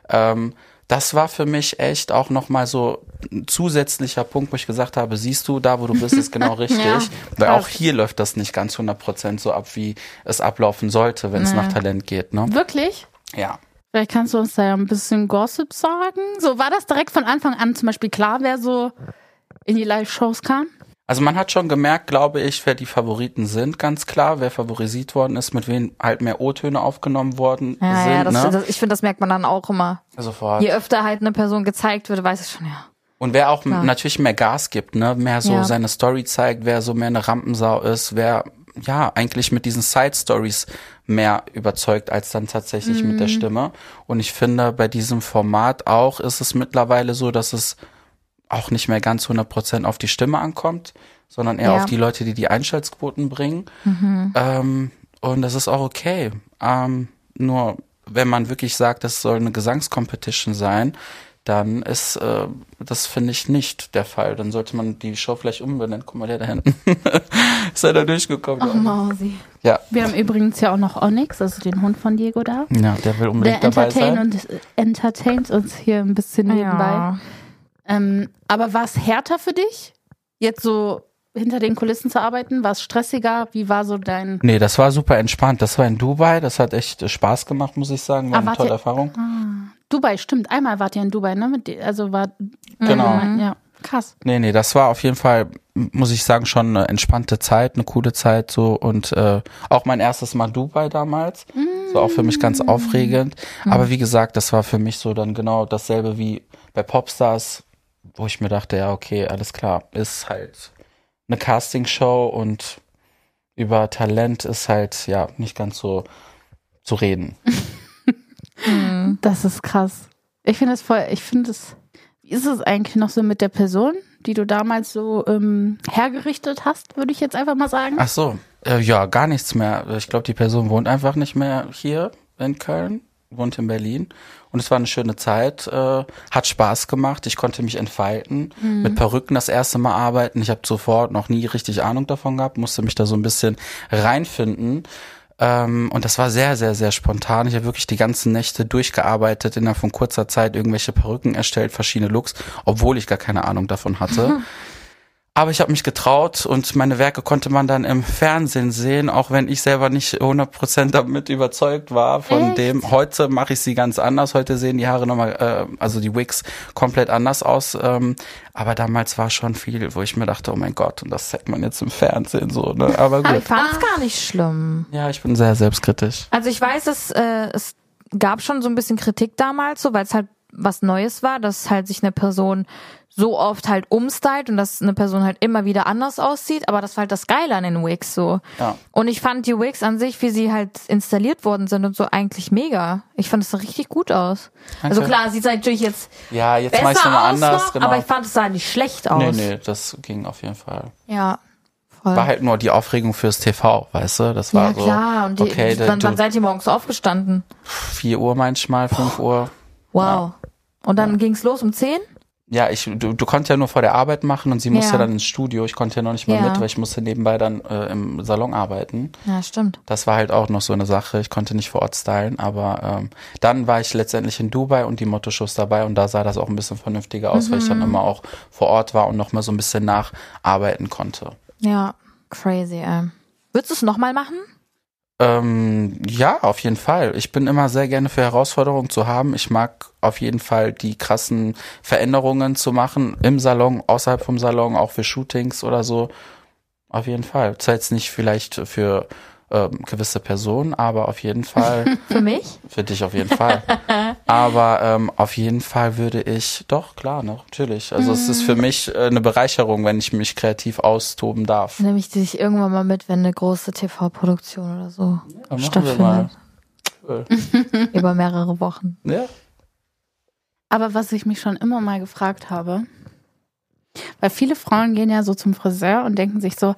Ähm, das war für mich echt auch nochmal so ein zusätzlicher Punkt, wo ich gesagt habe, siehst du, da wo du bist, ist genau richtig. Ja, Weil auch hier läuft das nicht ganz 100% so ab, wie es ablaufen sollte, wenn es nach Talent geht. Ne? Wirklich? Ja. Vielleicht kannst du uns da ja ein bisschen Gossip sagen. So war das direkt von Anfang an zum Beispiel klar, wer so in die Live-Shows kam? Also man hat schon gemerkt, glaube ich, wer die Favoriten sind, ganz klar, wer favorisiert worden ist, mit wem halt mehr O-Töne aufgenommen worden Ja, sind. ja, das, ne? das, ich finde, das merkt man dann auch immer. Sofort. Je öfter halt eine Person gezeigt wird, weiß ich schon, ja. Und wer auch Klar. natürlich mehr Gas gibt, ne, mehr so Ja. seine Story zeigt, wer so mehr eine Rampensau ist, wer ja eigentlich mit diesen Side Stories mehr überzeugt als dann tatsächlich mit Mhm. der Stimme. Und ich finde, bei diesem Format auch ist es mittlerweile so, dass es auch nicht mehr ganz 100% auf die Stimme ankommt, sondern eher Ja. Mhm. auf die Leute, die die Einschaltquoten bringen. Ähm, und das ist auch okay. Ähm, nur wenn man wirklich sagt, das soll eine Gesangscompetition sein, dann ist äh, das finde ich nicht der Fall. Dann sollte man die Show vielleicht umbenennen. Guck mal, der da hinten ist er da durchgekommen. Ach, Mausi. Ja, Wir haben übrigens ja auch noch Onyx, also den Hund von Diego da. ja, der will unbedingt Der dabei sein. und entertaint uns hier ein bisschen nebenbei. Ja. Ähm, aber war es härter für dich, jetzt so hinter den Kulissen zu arbeiten? War es stressiger? Wie war so dein. Nee, das war super entspannt. Das war in Dubai. Das hat echt äh, Spaß gemacht, muss ich sagen. War Ah, eine tolle ihr- Erfahrung. Ah, Dubai, stimmt. Einmal wart ihr in Dubai, ne? Also war. Genau. Ja, krass. Nee, nee, das war auf jeden Fall, muss ich sagen, schon eine entspannte Zeit, eine coole Zeit so und äh, auch mein erstes Mal Dubai damals. Das war auch für mich ganz aufregend. Aber wie gesagt, das war für mich so dann genau dasselbe wie bei Popstars, wo ich mir dachte, ja, okay, alles klar, ist halt eine Castingshow und über Talent ist halt ja nicht ganz so zu reden. Das ist krass. Ich finde das voll, ich finde es, wie ist es eigentlich noch so mit der Person, die du damals so ähm, hergerichtet hast, würde ich jetzt einfach mal sagen? Ach so, äh, ja, gar nichts mehr. Ich glaube, die Person wohnt einfach nicht mehr hier in Köln, wohnt in Berlin. Und es war eine schöne Zeit, äh, hat Spaß gemacht. Ich konnte mich entfalten, mit Perücken das erste Mal arbeiten. Ich habe sofort noch nie richtig Ahnung davon gehabt, musste mich da so ein bisschen reinfinden. Ähm, und das war sehr, sehr, sehr spontan. Ich habe wirklich die ganzen Nächte durchgearbeitet, innerhalb von kurzer Zeit irgendwelche Perücken erstellt, verschiedene Looks, obwohl ich gar keine Ahnung davon hatte. Aber ich habe mich getraut und meine Werke konnte man dann im Fernsehen sehen, auch wenn ich selber nicht 100% damit überzeugt war von Echt? dem. Heute mache ich sie ganz anders. Heute sehen die Haare nochmal, äh, also die Wigs komplett anders aus. Ähm, aber damals war schon viel, wo ich mir dachte, oh mein Gott, und das zeigt man jetzt im Fernsehen so. Ne? Aber Aber ich gut. fand's gar nicht schlimm. Ja, ich bin sehr selbstkritisch. Also ich weiß, es, äh, es gab schon so ein bisschen Kritik damals, so weil es halt was Neues war, dass halt sich eine Person so oft halt umstylt und dass eine Person halt immer wieder anders aussieht, aber das war halt das Geile an den Wigs so. Ja. Und ich fand die Wigs an sich, wie sie halt installiert worden sind und so eigentlich mega. Ich fand es richtig gut aus. Also Danke. klar, sieht natürlich jetzt Ja, jetzt besser nochmal aus anders. noch, genau. aber ich fand es sah nicht schlecht aus. nee, nee, das ging auf jeden Fall. Ja, voll. War halt nur die Aufregung fürs TV, weißt du? Das war ja so. klar, und die, okay, wann, du, wann seid ihr morgens aufgestanden? 4 Uhr manchmal, 5 Uhr. Wow. Und dann ging's los um 10? Ja, ich, du, du konntest ja nur vor der Arbeit machen und sie musste Ja. dann ins Studio. Ich konnte ja noch nicht mehr Ja. mit, weil ich musste nebenbei dann äh, im Salon arbeiten. Ja, stimmt. Das war halt auch noch so eine Sache. Ich konnte nicht vor Ort stylen, aber ähm, dann war ich letztendlich in Dubai und die Motto-Shows dabei und da sah das auch ein bisschen vernünftiger aus, weil ich Mhm. dann immer auch vor Ort war und noch mal so ein bisschen nacharbeiten konnte. Ja, crazy, ey. Würdest du es nochmal machen? Ähm, ja, auf jeden Fall. Ich bin immer sehr gerne für Herausforderungen zu haben. Ich mag auf jeden Fall die krassen Veränderungen zu machen im Salon, außerhalb vom Salon, auch für Shootings oder so. Auf jeden Fall. Zwar jetzt nicht vielleicht für ähm, gewisse Personen, aber auf jeden Fall Für mich? für dich auf jeden Fall. aber ähm, auf jeden Fall würde ich, doch klar, ne, natürlich. Also es ist für mich äh, eine Bereicherung, wenn ich mich kreativ austoben darf. Nehme ich dich irgendwann mal mit, wenn eine große TV-Produktion oder so mal. stattfindet. Über mehrere Wochen. Ja. Aber was ich mich schon immer mal gefragt habe, weil viele Frauen gehen ja so zum Friseur und denken sich so,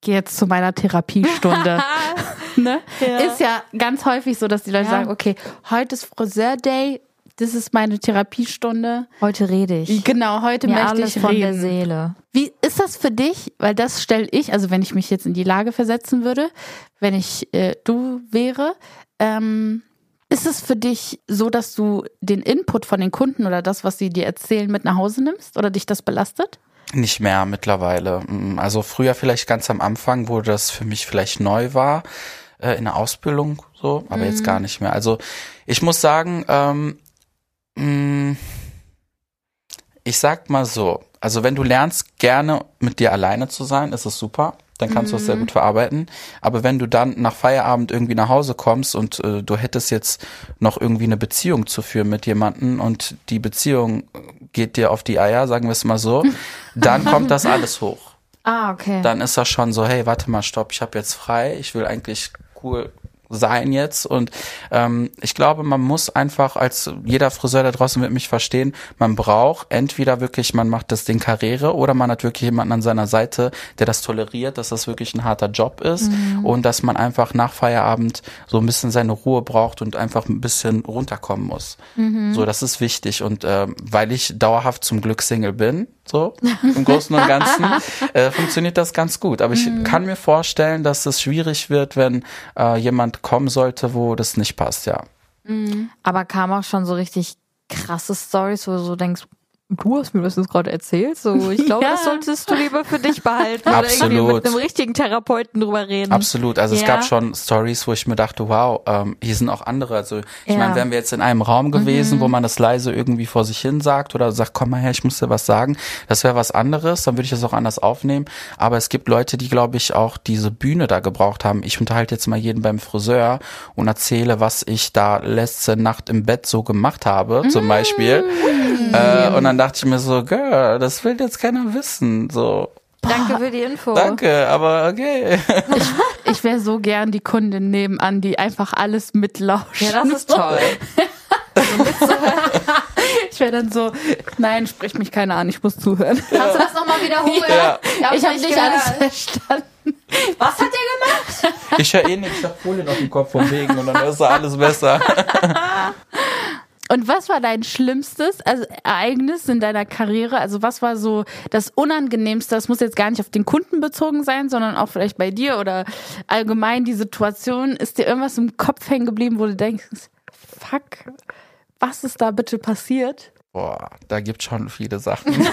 gehe jetzt zu meiner Therapiestunde. ne? Ist ja ganz häufig so, dass die Leute Ja. sagen, okay, heute ist Friseur-Day, das ist meine Therapiestunde. Heute rede ich. Genau, heute Mir möchte alles ich von der reden. Seele. Wie ist das für dich? Weil das stelle ich, also wenn ich mich jetzt in die Lage versetzen würde, wenn ich äh, du wäre, ähm, ist es für dich so, dass du den Input von den Kunden oder das, was sie dir erzählen, mit nach Hause nimmst oder dich das belastet? Nicht mehr mittlerweile. Mm, Also früher vielleicht ganz am Anfang, wo das für mich vielleicht neu war, äh, in der Ausbildung so, aber jetzt gar nicht mehr. Also ich muss sagen, ähm, mh, ich sag mal so, also wenn du lernst, gerne mit dir alleine zu sein, ist es super. Dann kannst du es sehr gut verarbeiten. Aber wenn du dann nach Feierabend irgendwie nach Hause kommst und äh, du hättest jetzt noch irgendwie eine Beziehung zu führen mit jemandem und die Beziehung geht dir auf die Eier, sagen wir es mal so, dann kommt das alles hoch. Ah, okay. Dann ist das schon so, hey, warte mal, stopp, ich habe jetzt frei, ich will eigentlich cool sein jetzt und ähm, ich glaube, man muss einfach als jeder Friseur da draußen wird mich verstehen, man braucht entweder wirklich, man macht das Ding Karriere oder man hat wirklich jemanden an seiner Seite, der das toleriert, dass das wirklich ein harter Job ist Mhm. und dass man einfach nach Feierabend so ein bisschen seine Ruhe braucht und einfach ein bisschen runterkommen muss. Mhm. So, das ist wichtig und ähm, weil ich dauerhaft zum Glück Single bin, so im Großen und Ganzen, äh, funktioniert das ganz gut. Aber ich Mhm. kann mir vorstellen, dass es schwierig wird, wenn äh, jemand kommen sollte, wo das nicht passt, ja. Aber kam auch schon so richtig krasse Stories, wo du so denkst, du hast mir das jetzt gerade erzählt. So, ich glaube, Ja. das solltest du lieber für dich behalten oder irgendwie Absolut. mit einem richtigen Therapeuten drüber reden. Absolut. Also es Ja. gab schon Stories, wo ich mir dachte, wow, ähm, hier sind auch andere. Also ich Ja. Mhm. meine, wären wir jetzt in einem Raum gewesen, wo man das leise irgendwie vor sich hin sagt oder sagt, komm mal her, ich muss dir was sagen, das wäre was anderes, dann würde ich das auch anders aufnehmen. Aber es gibt Leute, die, glaube ich, auch diese Bühne da gebraucht haben. Ich unterhalte jetzt mal jeden beim Friseur und erzähle, was ich da letzte Nacht im Bett so gemacht habe, zum Mm. Beispiel. Äh, und dann dachte ich mir so, Girl, das will jetzt keiner wissen. So, Danke für die Info. danke, aber okay. Ich wäre so gern die Kundin nebenan, die einfach alles mitlauscht. Ja, das ist toll. Ich wäre dann so, nein, sprich mich keiner an, ich muss zuhören. Kannst du das nochmal wiederholen? Ja. Hab Ich habe nicht nicht gehört. alles verstanden. Was hat der gemacht? Ich höre eh nichts, ich hab Folien auf dem Kopf vom Wegen und dann ist alles besser. Und was war dein schlimmstes Ereignis in deiner Karriere? Also was war so das Unangenehmste? Das muss jetzt gar nicht auf den Kunden bezogen sein, sondern auch vielleicht bei dir oder allgemein die Situation. Ist dir irgendwas im Kopf hängen geblieben, wo du denkst, fuck, was ist da bitte passiert? Boah, da gibt's schon viele Sachen.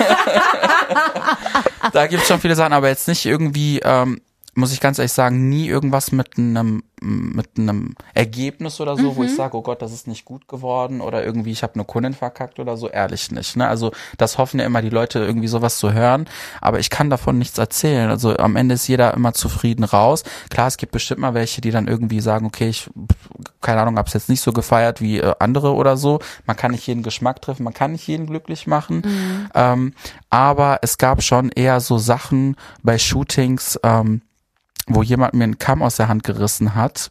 da gibt's schon viele Sachen, aber jetzt nicht irgendwie, ähm, muss ich ganz ehrlich sagen, nie irgendwas mit einem mit einem Ergebnis oder so, wo ich sage, oh Gott, das ist nicht gut geworden oder irgendwie ich habe eine Kundin verkackt oder so, ehrlich nicht. Ne? Also das hoffen ja immer die Leute irgendwie sowas zu hören, aber ich kann davon nichts erzählen. Also am Ende ist jeder immer zufrieden raus. Klar, es gibt bestimmt mal welche, die dann irgendwie sagen, okay, ich keine Ahnung, hab's jetzt nicht so gefeiert wie äh, andere oder so. Man kann nicht jeden Geschmack treffen, man kann nicht jeden glücklich machen. Ähm, aber es gab schon eher so Sachen bei Shootings, ähm, wo jemand mir einen Kamm aus der Hand gerissen hat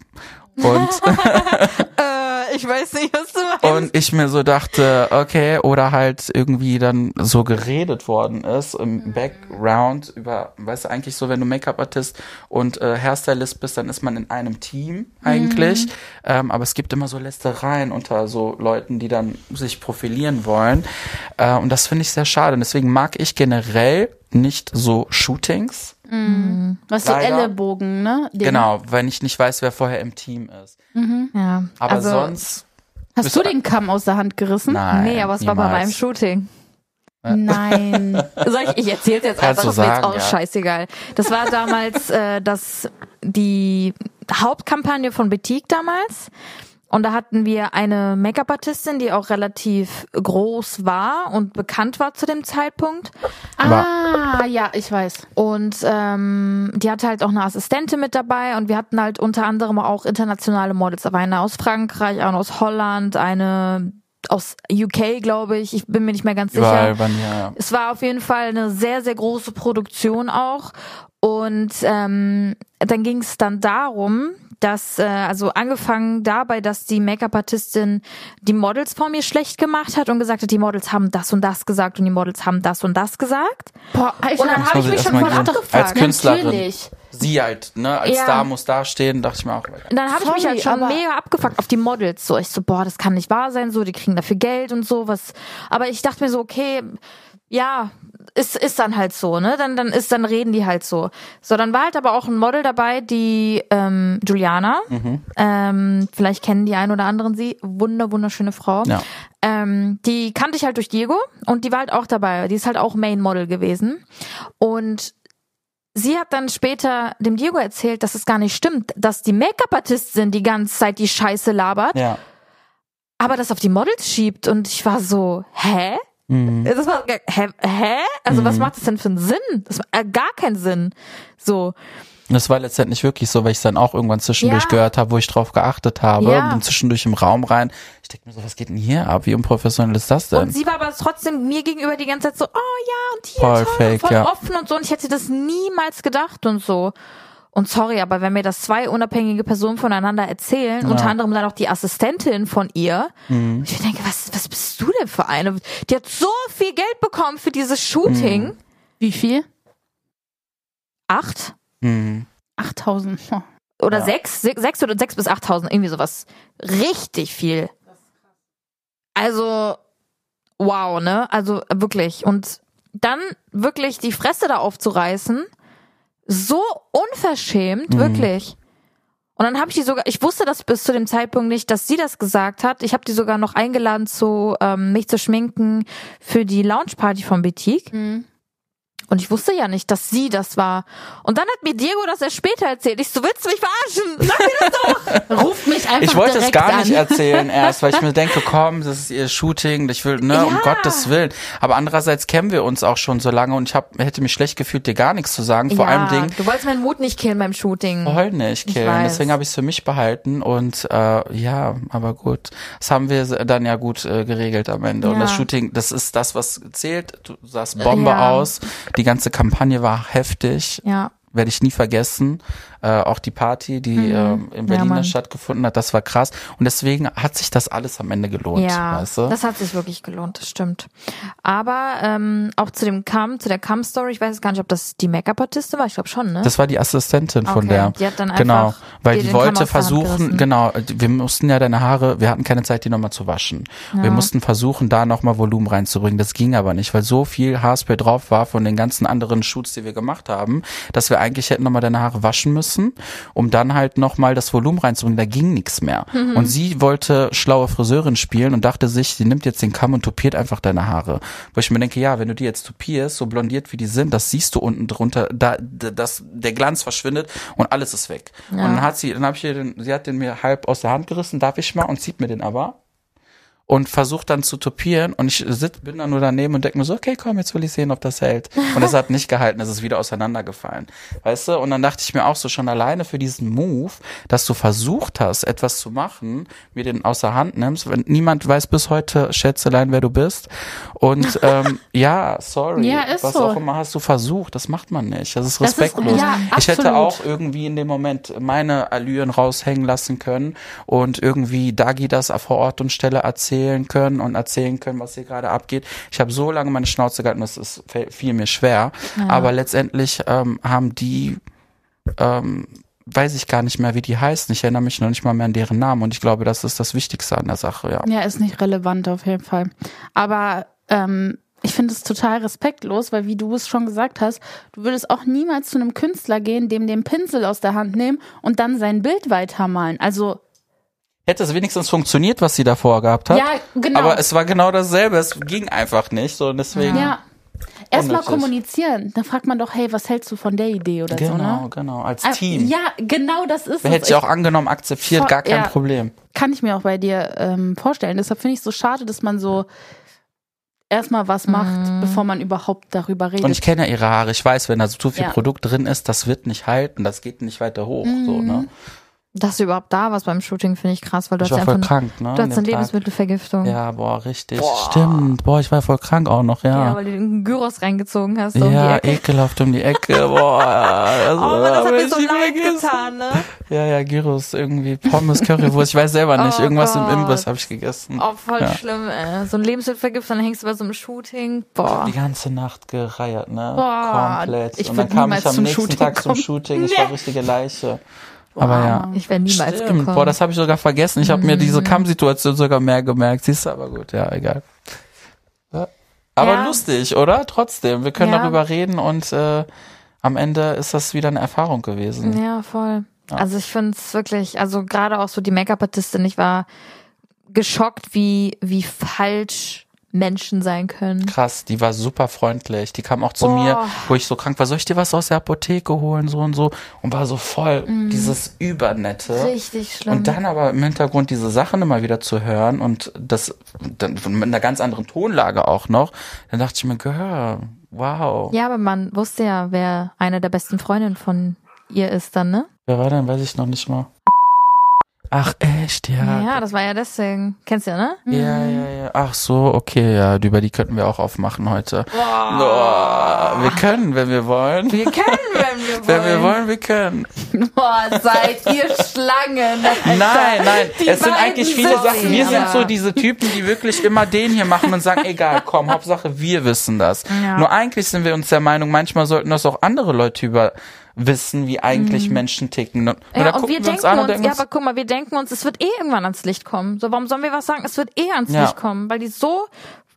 und Äh, ich weiß nicht, was du meinst. und ich mir so dachte, okay, oder halt irgendwie dann so geredet worden ist im Background über, weißt du, eigentlich so, wenn du Make-up-Artist und äh, Hairstylist bist, dann ist man in einem Team eigentlich, ähm, aber es gibt immer so Lästereien unter so Leuten, die dann sich profilieren wollen. Äh, und das finde ich sehr schade. Und deswegen mag ich generell nicht so Shootings, Was so Leider. Ellenbogen, ne? Den- genau, wenn ich nicht weiß, wer vorher im Team ist. ja. Aber also, sonst, Hast du den Kamm aus der Hand gerissen? nein. Nee, aber es war bei meinem Shooting. Nein. Soll ich, ich erzähl's jetzt Kannst einfach, ist mir jetzt sagen, auch ja. scheißegal. Das war damals äh, das die Hauptkampagne von Betique damals. Und da hatten wir eine Make-up-Artistin, die auch relativ groß war und bekannt war zu dem Zeitpunkt. ah, ja, ich weiß. Und ähm, die hatte halt auch eine Assistentin mit dabei und wir hatten halt unter anderem auch internationale Models. War eine aus Frankreich, eine aus Holland, eine aus UK, glaube ich. Ich bin mir nicht mehr ganz sicher. Überall waren ja, ja. Es war auf jeden Fall eine sehr, sehr große Produktion auch. Und ähm, dann ging es dann darum, dass, äh, also angefangen dabei, dass die Make-up-Artistin die Models vor mir schlecht gemacht hat und gesagt hat, die Models haben das und das gesagt und die Models haben das und das gesagt. Boah, Alter. Und dann habe ich mich schon voll abgefuckt. Als Künstlerin. Natürlich. sie halt, ne, als Ja. Star muss dastehen, dachte ich mir auch. Und dann habe ich mich halt schon mega abgefuckt auf die Models. So, ich so, boah, das kann nicht wahr sein, so, die kriegen dafür Geld und so, was. Aber ich dachte mir so, okay, ja, ist, ist dann halt so, ne? Dann, dann ist, dann reden die halt so. So, dann war halt aber auch ein Model dabei, die ähm, Juliana. Ähm, vielleicht kennen die einen oder anderen sie. Wunder, wunderschöne Frau. Ja. Ähm, die kannte ich halt durch Diego und die war halt auch dabei. Die ist halt auch Main Model gewesen. Und sie hat dann später dem Diego erzählt, dass es gar nicht stimmt, dass die Make-up-Artistin die ganze Zeit die Scheiße labert, Ja. aber das auf die Models schiebt. Und ich war so, hä? Mhm. Das war, hä? hä? Also was macht das denn für einen Sinn? Das war äh, gar keinen Sinn. So. Und das war letztendlich wirklich so, weil ich es dann auch irgendwann zwischendurch Ja. gehört habe, wo ich drauf geachtet habe. Ja. Bin zwischendurch im Raum rein. Ich denke mir so, was geht denn hier ab? Wie unprofessionell ist das denn? Und sie war aber trotzdem mir gegenüber die ganze Zeit so, oh ja, und hier Voll toll, voll ja. offen und so. Und ich hätte das niemals gedacht und so. Und sorry, aber wenn mir das zwei unabhängige Personen voneinander erzählen, unter anderem dann auch die Assistentin von ihr, Mhm. ich denke, was, was bist du denn für eine? Die hat so viel Geld bekommen für dieses Shooting. Mhm. Wie viel? Acht? Mhm. 8000. Oh. Oder Ja. sechs, sechs, sechs oder sechs bis achttausend, irgendwie sowas. Richtig viel. Also, wow, ne? Also wirklich. Und dann wirklich die Fresse da aufzureißen, so unverschämt, Mhm. wirklich. Und dann habe ich die sogar, ich wusste das bis zu dem Zeitpunkt nicht, dass sie das gesagt hat. Ich habe die sogar noch eingeladen, zu ähm, mich zu schminken für die Lounge-Party vom Boutique. Und ich wusste ja nicht, dass sie das war. Und dann hat mir Diego das erst später erzählt. Ich so, willst du mich verarschen? Sag mir das doch! Ruft mich einfach Ich wollte es gar an. nicht erzählen erst, weil ich mir denke, komm, das ist ihr Shooting, ich will, ne, um Ja. Gottes Willen. Aber andererseits kennen wir uns auch schon so lange und ich hab, hätte mich schlecht gefühlt, dir gar nichts zu sagen. Vor ja, allem Ding, Du wolltest meinen Mut nicht killen beim Shooting. voll nicht Ich killen. Deswegen habe ich es für mich behalten und äh, ja, aber gut. Das haben wir dann ja gut äh, geregelt am Ende. Und Ja. das Shooting, das ist das, was zählt. Du sahst Bombe Ja. aus. Die ganze Kampagne war heftig. Ja. werde ich nie vergessen. Äh, auch die Party, die in Mhm. Ja, Berlin Mann. stattgefunden hat, das war krass. Und deswegen hat sich das alles am Ende gelohnt, Ja, weißt du? das hat sich wirklich gelohnt, das stimmt. Aber ähm, auch zu dem Cam, zu der Cam-Story, ich weiß jetzt gar nicht, ob das die Make-up-Artistin war, ich glaube schon, ne? Das war die Assistentin von Okay, der. die hat dann genau, einfach weil dir die wollte versuchen, genau, wir mussten ja deine Haare, wir hatten keine Zeit, die nochmal zu waschen. Wir mussten versuchen, da nochmal Volumen reinzubringen. Das ging aber nicht, weil so viel Haarspray drauf war von den ganzen anderen Shoots, die wir gemacht haben, dass wir eigentlich hätten nochmal deine Haare waschen müssen, um dann halt nochmal das Volumen reinzubringen. Da ging nichts mehr. Mhm. Und sie wollte schlaue Friseurin spielen und dachte sich, sie nimmt jetzt den Kamm und tupiert einfach deine Haare. Wo ich mir denke, ja, wenn du die jetzt tupierst, so blondiert wie die sind, das siehst du unten drunter, da, da das, der Glanz verschwindet und alles ist weg. Und dann hat sie, dann habe ich ihr den, sie hat den mir halb aus der Hand gerissen, darf ich mal, und zieht mir den aber und versucht dann zu topieren und ich sit, bin dann nur daneben und denke mir so, okay, komm, jetzt will ich sehen, ob das hält. Und es hat nicht gehalten, es ist wieder auseinandergefallen. Weißt du? Und dann dachte ich mir auch so schon alleine für diesen Move, dass du versucht hast, etwas zu machen, mir den außer Hand nimmst, wenn niemand weiß bis heute, Schätzelein, wer du bist. Und ähm, ja, sorry, Ja, ist was so. auch immer hast du versucht, das macht man nicht. Das ist Das ist- respektlos. ja, ich hätte auch irgendwie in dem Moment meine Allüren raushängen lassen können und irgendwie Dagi das vor Ort und Stelle erzählen können und erzählen können, was hier gerade abgeht. Ich habe so lange meine Schnauze gehalten, das ist, fiel mir schwer. Aber letztendlich ähm, haben die, ähm, weiß ich gar nicht mehr, wie die heißen. Ich erinnere mich noch nicht mal mehr an deren Namen und ich glaube, das ist das Wichtigste an der Sache, ja. Ja, ist nicht relevant auf jeden Fall. Aber ähm, ich finde es total respektlos, weil wie du es schon gesagt hast, du würdest auch niemals zu einem Künstler gehen, dem den Pinsel aus der Hand nehmen und dann sein Bild weitermalen. Also Hätte es wenigstens funktioniert, was sie davor gehabt hat. Ja, genau. Aber es war genau dasselbe. Es ging einfach nicht. So, und deswegen. ja, erstmal kommunizieren. Dann fragt man doch, hey, was hältst du von der Idee oder so, Genau, ne? genau. Als Ah, Team. Ja, genau das ist Wer es. hätte sich auch angenommen, akzeptiert, gar kein ja. Problem. kann ich mir auch bei dir ähm, vorstellen. Deshalb finde ich es so schade, dass man so erstmal was macht, bevor man überhaupt darüber redet. Und ich kenne ja ihre Haare. Ich weiß, wenn da so zu viel Ja. Produkt drin ist, das wird nicht halten. Das geht nicht weiter hoch. So, Mhm. ne? Dass du überhaupt da warst beim Shooting, finde ich krass, weil du Ich hast war ja voll einfach krank, ne? du hast eine. Lebensmittelvergiftung. Ja, boah, richtig. Stimmt. Boah, ich war voll krank auch noch, Ja, ja. weil du den Gyros reingezogen hast. So um Ja, Ecke. ekelhaft um die Ecke. Boah, also, Oh, Mann, das hat mir so leid getan, ne? Ja, ja, Gyros, irgendwie Pommes, Currywurst, ich weiß selber nicht. Oh Irgendwas im Gott. Imbiss habe ich gegessen. Oh, voll Ja. schlimm, ey. So ein Lebensmittelvergiftung, dann hängst du bei so einem Shooting. Boah. Die ganze Nacht gereiert, ne? Boah, Komplett. ich Und dann kam ich am zum nächsten Shooting Tag zum kommen. Shooting. Ich war richtige Leiche. Aber ja. Ich wäre niemals Stimmt. gekommen. Boah, das habe ich sogar vergessen. Ich habe mir diese Mhm. Kamm-Situation sogar mehr gemerkt. Siehst du, aber gut, ja, egal. Ja. Aber Ja. lustig, oder? Trotzdem. Wir können Ja. darüber reden und äh, am Ende ist das wieder eine Erfahrung gewesen. Ja, voll. Also ich finde es wirklich, also gerade auch so die Make-up-Artistin, ich war geschockt, wie, wie falsch Menschen sein können. Krass, die war super freundlich. Die kam auch zu Boah. mir, wo ich so krank war. Soll ich dir was aus der Apotheke holen? So und so. Und war so voll dieses Übernette. Richtig schlimm. Und dann aber im Hintergrund diese Sachen immer wieder zu hören und das dann mit einer ganz anderen Tonlage auch noch, dann dachte ich mir, Girl, wow. ja, aber man wusste ja, wer eine der besten Freundinnen von ihr ist dann, ne? Wer war denn? Weiß ich noch nicht mal. Ach, echt, ja. Ja, das war ja deswegen. Kennst du ja, ne? Ja, ja, ja. Ach so, okay, ja, über die könnten wir auch aufmachen heute. Boah. Wir können, wenn wir wollen. Wir können, wenn wir wollen. Wenn wir wollen, wir können. Boah, seid ihr Schlangen. Nein, nein, es sind eigentlich viele sitzen Sachen. Wir sind so diese Typen, die wirklich immer den hier machen und sagen, egal, komm, Hauptsache wir wissen das. Ja. Nur eigentlich sind wir uns der Meinung, manchmal sollten das auch andere Leute über wissen, wie eigentlich Menschen ticken. Und, Ja, da und gucken wir denken an und uns, denken ja, uns, aber guck mal, wir denken uns, es wird eh irgendwann ans Licht kommen. So, warum sollen wir was sagen? Es wird eh ans Ja. Licht kommen, weil die so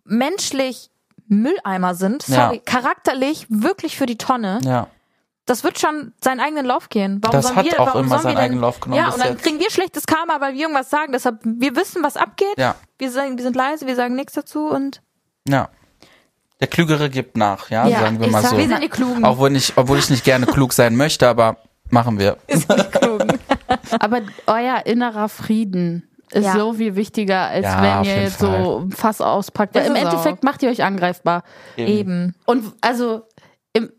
menschlich Mülleimer sind. Sorry, Ja. charakterlich wirklich für die Tonne. ja. Das wird schon seinen eigenen Lauf gehen. Warum Das hat wir, auch immer seinen wir eigenen Lauf genommen Ja, und dann jetzt. kriegen wir schlechtes Karma, weil wir irgendwas sagen. Deshalb, wir wissen, was abgeht. Ja. Wir, sagen, wir sind leise, wir sagen nichts dazu und Ja. Der Klügere gibt nach, ja, Ja, sagen wir ich mal sag, so. wir sind die Klugen. Obwohl, nicht, obwohl ich nicht gerne klug sein möchte, aber machen wir. ist nicht klug. Aber euer innerer Frieden ist Ja. so viel wichtiger, als Ja, wenn ihr jetzt so ein Fass auspackt. Weil im Endeffekt macht ihr euch angreifbar. Eben. Und also im,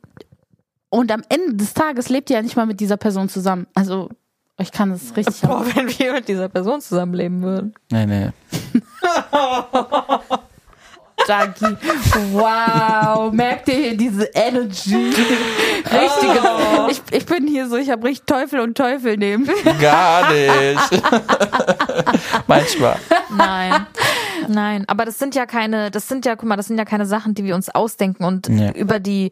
und am Ende des Tages lebt ihr ja nicht mal mit dieser Person zusammen. Also ich kann es richtig Boah, wenn wir mit dieser Person zusammenleben würden. Nee, nee. Dagi. Wow, merkt ihr hier diese Energy? Richtige. Ich, ich bin hier so, ich habe richtig Teufel und Teufel neben. Gar nicht. Manchmal. Nein. Nein, aber das sind ja keine, das sind ja, guck mal, das sind ja keine Sachen, die wir uns ausdenken und Nee. über die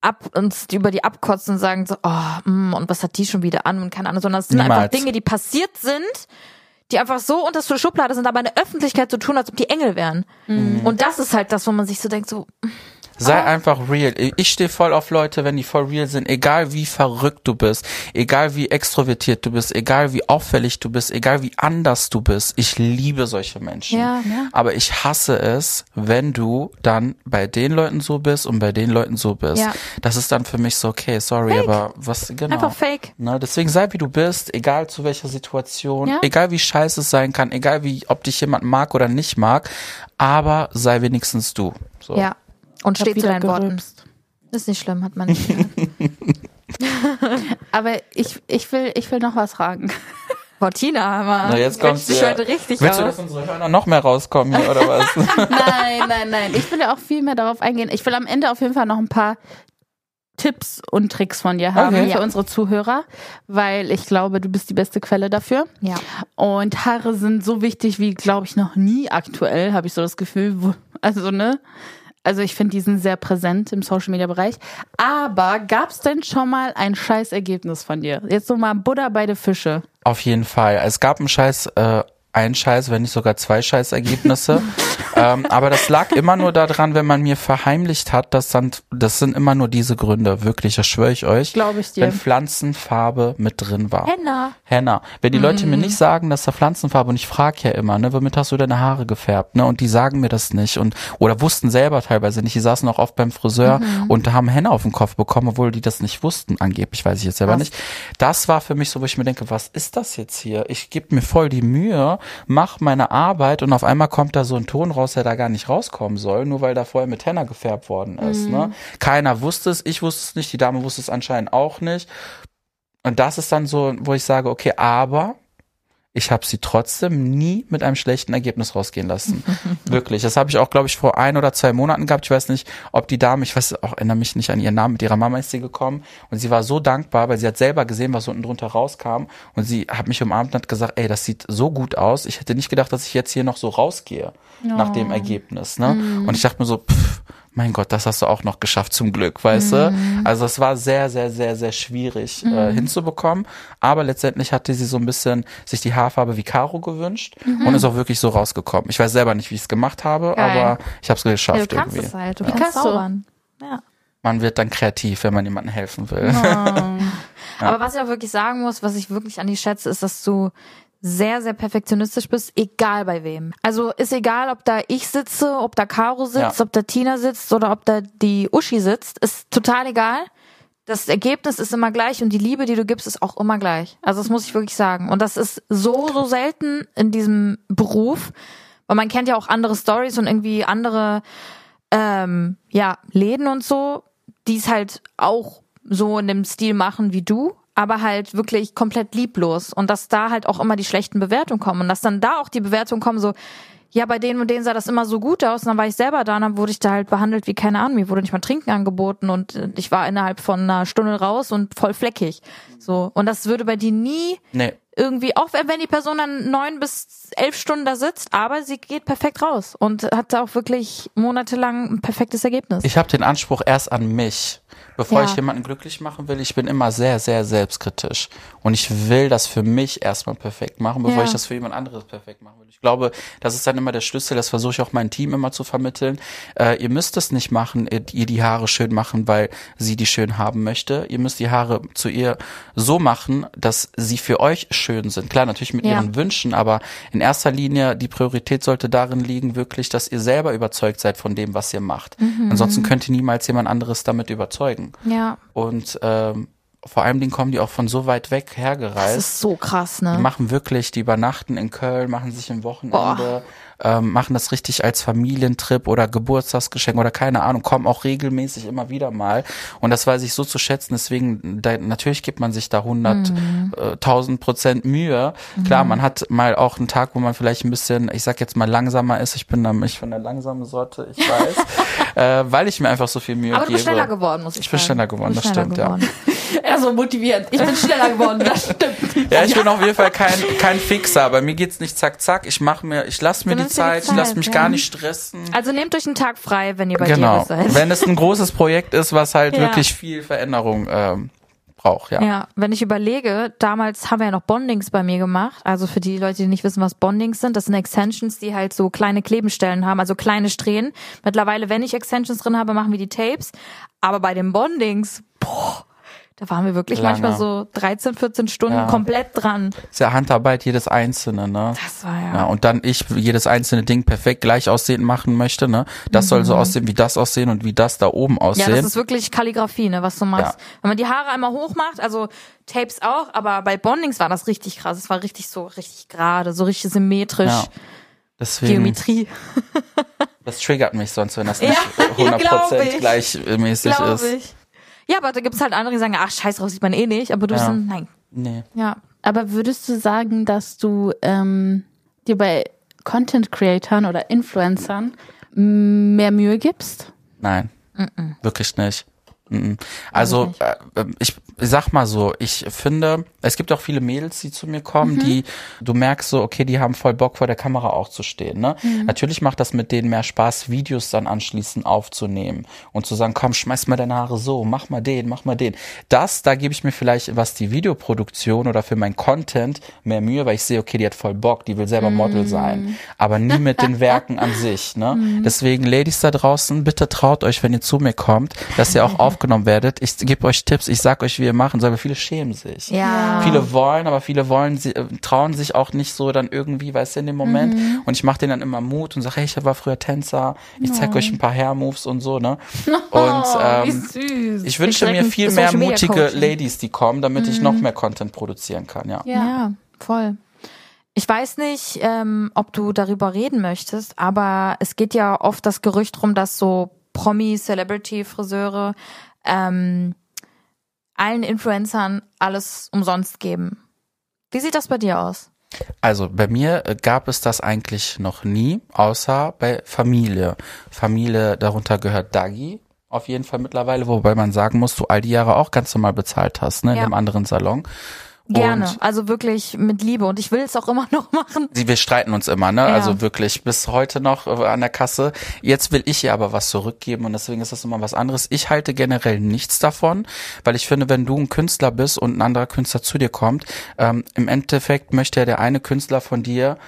ab uns über die abkotzen und sagen so, oh, mm, und was hat die schon wieder an und keine Ahnung, sondern es sind einfach Niemals. Dinge, die passiert sind, die einfach so unter der Schublade sind, aber in der Öffentlichkeit so tun, als ob die Engel wären. Und das ist halt das, wo man sich so denkt, so, Sei einfach real. Ich stehe voll auf Leute, wenn die voll real sind. Egal wie verrückt du bist, egal wie extrovertiert du bist, egal wie auffällig du bist, egal wie anders du bist. Ich liebe solche Menschen. Ja. Aber ich hasse es, wenn du dann bei den Leuten so bist und bei den Leuten so bist. Ja. Das ist dann für mich so, okay, sorry, Fake. aber was, genau. einfach fake. Ne, deswegen sei wie du bist, egal zu welcher Situation, Ja. egal wie scheiße es sein kann, egal wie, ob dich jemand mag oder nicht mag, aber sei wenigstens du. So. Ja. Und steht zu deinen Worten. gerülpst. Ist nicht schlimm, hat man nicht. Aber ich, ich, will, ich will noch was fragen. Boah, Tina, Mann. Na, jetzt kommt's dich ja. heute richtig Willst du, dass unsere Hörner noch mehr rauskommen hier, oder was? Nein, nein, nein. Ich will ja auch viel mehr darauf eingehen. Ich will am Ende auf jeden Fall noch ein paar Tipps und Tricks von dir haben Okay. für unsere Zuhörer, weil ich glaube, du bist die beste Quelle dafür. Ja. Und Haare sind so wichtig wie, glaube ich, noch nie aktuell, habe ich so das Gefühl. Wo- Also, ne? Also ich finde, die sind sehr präsent im Social Media Bereich. Aber gab es denn schon mal ein scheiß Ergebnis von dir? Jetzt so mal Buddha bei den Fische. Auf jeden Fall. Es gab einen Scheiß, äh, ein Scheiß, wenn nicht sogar zwei Scheißergebnisse. ähm, aber das lag immer nur daran, wenn man mir verheimlicht hat, dass dann, das sind immer nur diese Gründe, wirklich, das schwöre ich euch. Glaube ich dir. Wenn Pflanzenfarbe mit drin war. Henna. Henna. Wenn die Leute mir nicht sagen, dass da Pflanzenfarbe, und ich frage ja immer, ne, womit hast du deine Haare gefärbt, ne, und die sagen mir das nicht und, oder wussten selber teilweise nicht, die saßen auch oft beim Friseur und haben Henna auf den Kopf bekommen, obwohl die das nicht wussten, angeblich, weiß ich jetzt selber nicht. Das war für mich so, wo ich mir denke, was ist das jetzt hier? Ich gebe mir voll die Mühe, mach meine Arbeit und auf einmal kommt da so ein Ton raus, der da gar nicht rauskommen soll, nur weil da vorher mit Henna gefärbt worden ist, ne. Keiner wusste es, ich wusste es nicht, die Dame wusste es anscheinend auch nicht. Und das ist dann so, wo ich sage, okay, aber ich habe sie trotzdem nie mit einem schlechten Ergebnis rausgehen lassen. Wirklich. Das habe ich auch, glaube ich, vor ein oder zwei Monaten gehabt. Ich weiß nicht, ob die Dame, ich weiß auch, erinnere mich nicht an ihren Namen, mit ihrer Mama ist sie gekommen und sie war so dankbar, weil sie hat selber gesehen, was unten drunter rauskam und sie hat mich umarmt und hat gesagt, ey, das sieht so gut aus. Ich hätte nicht gedacht, dass ich jetzt hier noch so rausgehe nach dem Ergebnis. Ne? Und ich dachte mir so, pff, mein Gott, das hast du auch noch geschafft zum Glück, weißt du? Also es war sehr, sehr, sehr, sehr schwierig äh, hinzubekommen. Aber letztendlich hatte sie so ein bisschen sich die Haarfarbe wie Caro gewünscht und ist auch wirklich so rausgekommen. Ich weiß selber nicht, wie ich es gemacht habe, Geil. aber ich habe es Ja, geschafft du kannst irgendwie. es halt. Du Wie kannst zaubern. Ja. Man wird dann kreativ, wenn man jemandem helfen will. Aber was ich auch wirklich sagen muss, was ich wirklich an dich schätze, ist, dass du sehr, sehr perfektionistisch bist, egal bei wem. Also ist egal, ob da ich sitze, ob da Caro sitzt, Ja. ob da Tina sitzt oder ob da die Uschi sitzt, ist total egal. Das Ergebnis ist immer gleich und die Liebe, die du gibst, ist auch immer gleich. Also das muss ich wirklich sagen. Und das ist so, so selten in diesem Beruf, weil man kennt ja auch andere Stories und irgendwie andere ähm, ja, Läden und so, die es halt auch so in dem Stil machen wie du. Aber halt wirklich komplett lieblos und dass da halt auch immer die schlechten Bewertungen kommen und dass dann da auch die Bewertungen kommen so, ja, bei denen und denen sah das immer so gut aus und dann war ich selber da und dann wurde ich da halt behandelt wie keine Ahnung, mir wurde nicht mal Trinken angeboten und äh, ich war innerhalb von einer Stunde raus und voll fleckig. So. Und das würde bei dir nie Nee. Irgendwie, auch wenn die Person dann neun bis elf Stunden da sitzt, aber sie geht perfekt raus und hat da auch wirklich monatelang ein perfektes Ergebnis. Ich habe den Anspruch erst an mich. Bevor Ja. ich jemanden glücklich machen will, ich bin immer sehr, sehr selbstkritisch. Und ich will das für mich erstmal perfekt machen, bevor Ja. ich das für jemand anderes perfekt machen will. Ich glaube, das ist dann immer der Schlüssel, das versuche ich auch meinem Team immer zu vermitteln. Äh, ihr müsst es nicht machen, ihr ihr die Haare schön machen, weil sie die schön haben möchte. Ihr müsst die Haare zu ihr so machen, dass sie für euch schön sind. Klar, natürlich mit Ja. ihren Wünschen, aber in erster Linie die Priorität sollte darin liegen, wirklich, dass ihr selber überzeugt seid von dem, was ihr macht. Mhm. Ansonsten könnt ihr niemals jemand anderes damit überzeugen. ja, Und ähm, vor allem Dingen kommen die auch von so weit weg das hergereist. ist so krass, Die ne? machen wirklich, die übernachten in Köln, machen sich ein Wochenende, ähm, machen das richtig als Familientrip oder Geburtstagsgeschenk oder keine Ahnung, kommen auch regelmäßig immer wieder mal. Und das weiß ich so zu schätzen. Deswegen, da, natürlich gibt man sich da 100, Mhm. äh, 1000 Prozent Mühe. Klar, man hat mal auch einen Tag, wo man vielleicht ein bisschen, ich sag jetzt mal langsamer ist. Ich bin da ich von der langsamen Sorte, ich weiß, äh, weil ich mir einfach so viel Mühe Aber du gebe. bist schneller geworden, muss ich, Ich bin sagen. schneller geworden, Du bist das schneller stimmt, ja. Er so motivierend. Ich bin schneller geworden, das stimmt. Ja, ich bin auf jeden Fall kein, kein Fixer. Bei mir geht's nicht zack, zack. Ich mache mir, ich lasse mir die dir die Zeit, ich lasse Zeit, mich ja. gar nicht stressen. Also nehmt euch einen Tag frei, wenn ihr bei genau. dir seid. Wenn es ein großes Projekt ist, was halt Ja. wirklich viel Veränderung ähm, braucht, ja. Ja, wenn ich überlege, damals haben wir ja noch Bondings bei mir gemacht. Also für die Leute, die nicht wissen, was Bondings sind, das sind Extensions, die halt so kleine Klebenstellen haben, also kleine Strähnen. Mittlerweile, wenn ich Extensions drin habe, machen wir die Tapes. Aber bei den Bondings, boah, da waren wir wirklich Lange. manchmal so 13, 14 Stunden Ja. komplett dran. Ist ja Handarbeit jedes einzelne, ne? Das war ja. Ja, und dann ich jedes einzelne Ding perfekt gleich aussehen machen möchte, ne? Das soll so aussehen, wie das aussehen und wie das da oben Mhm. Ja, aussehen. das ist wirklich Kalligrafie, ne, was du machst. Ja. Wenn man die Haare einmal hoch macht, also Tapes auch, aber bei Bondings war das richtig krass. Es war richtig so, richtig gerade, so richtig symmetrisch. Ja. Deswegen, Geometrie. das triggert mich sonst, wenn das Ja, nicht ja, 100% glaub ich. gleichmäßig Glaube ist. ich. Ja, aber da gibt's halt andere, die sagen, ach, scheiß drauf, sieht man eh nicht. Aber du Ja. bist dann, nein. Nee. Ja. Aber würdest du sagen, dass du ähm, dir bei Content Creatern oder Influencern mehr Mühe gibst? Nein, wirklich nicht. Mhm. Also äh, ich sag mal so, ich finde, es gibt auch viele Mädels, die zu mir kommen, die du merkst so, okay, die haben voll Bock vor der Kamera auch zu stehen. Ne? Natürlich macht das mit denen mehr Spaß, Videos dann anschließend aufzunehmen und zu sagen, komm, schmeiß mal deine Haare so, mach mal den, mach mal den. Das, da gebe ich mir vielleicht, was die Videoproduktion oder für mein Content mehr Mühe, weil ich sehe, okay, die hat voll Bock, die will selber Model sein, aber nie mit den Werken an sich. Ne? Deswegen, Ladies da draußen, bitte traut euch, wenn ihr zu mir kommt, dass ihr auch aufgenommen werdet. Ich gebe euch Tipps, ich sag euch, wie ihr machen sollt, aber viele schämen sich. Ja. Viele wollen, aber viele wollen, sie, äh, trauen sich auch nicht so dann irgendwie, weißt du, in dem Moment. Und ich mache denen dann immer Mut und sage, hey, ich war früher Tänzer, ich zeig euch ein paar Hair-Moves und so, ne? Und ähm, süß. ich wünsche direkt mir viel mehr mutige. Ladies, die kommen, damit ich noch mehr Content produzieren kann, ja. Ja, voll. Ich weiß nicht, ähm, ob du darüber reden möchtest, aber es geht ja oft das Gerücht rum, dass so Promi, Celebrity, Friseure ähm, allen Influencern alles umsonst geben. Wie sieht das bei dir aus? Also bei mir äh, gab es das eigentlich noch nie, außer bei Familie. Familie, darunter gehört Dagi, auf jeden Fall mittlerweile, wobei man sagen muss, du all die Jahre auch ganz normal bezahlt hast, ne, in Ja. dem anderen Salon. Gerne, Und also wirklich mit Liebe und ich will es auch immer noch machen. Sie, wir streiten uns immer, ne? Ja. Also wirklich bis heute noch äh, an der Kasse. Jetzt will ich ihr aber was zurückgeben und deswegen ist das immer was anderes. Ich halte generell nichts davon, weil ich finde, wenn du ein Künstler bist und ein anderer Künstler zu dir kommt, ähm, im Endeffekt möchte ja der eine Künstler von dir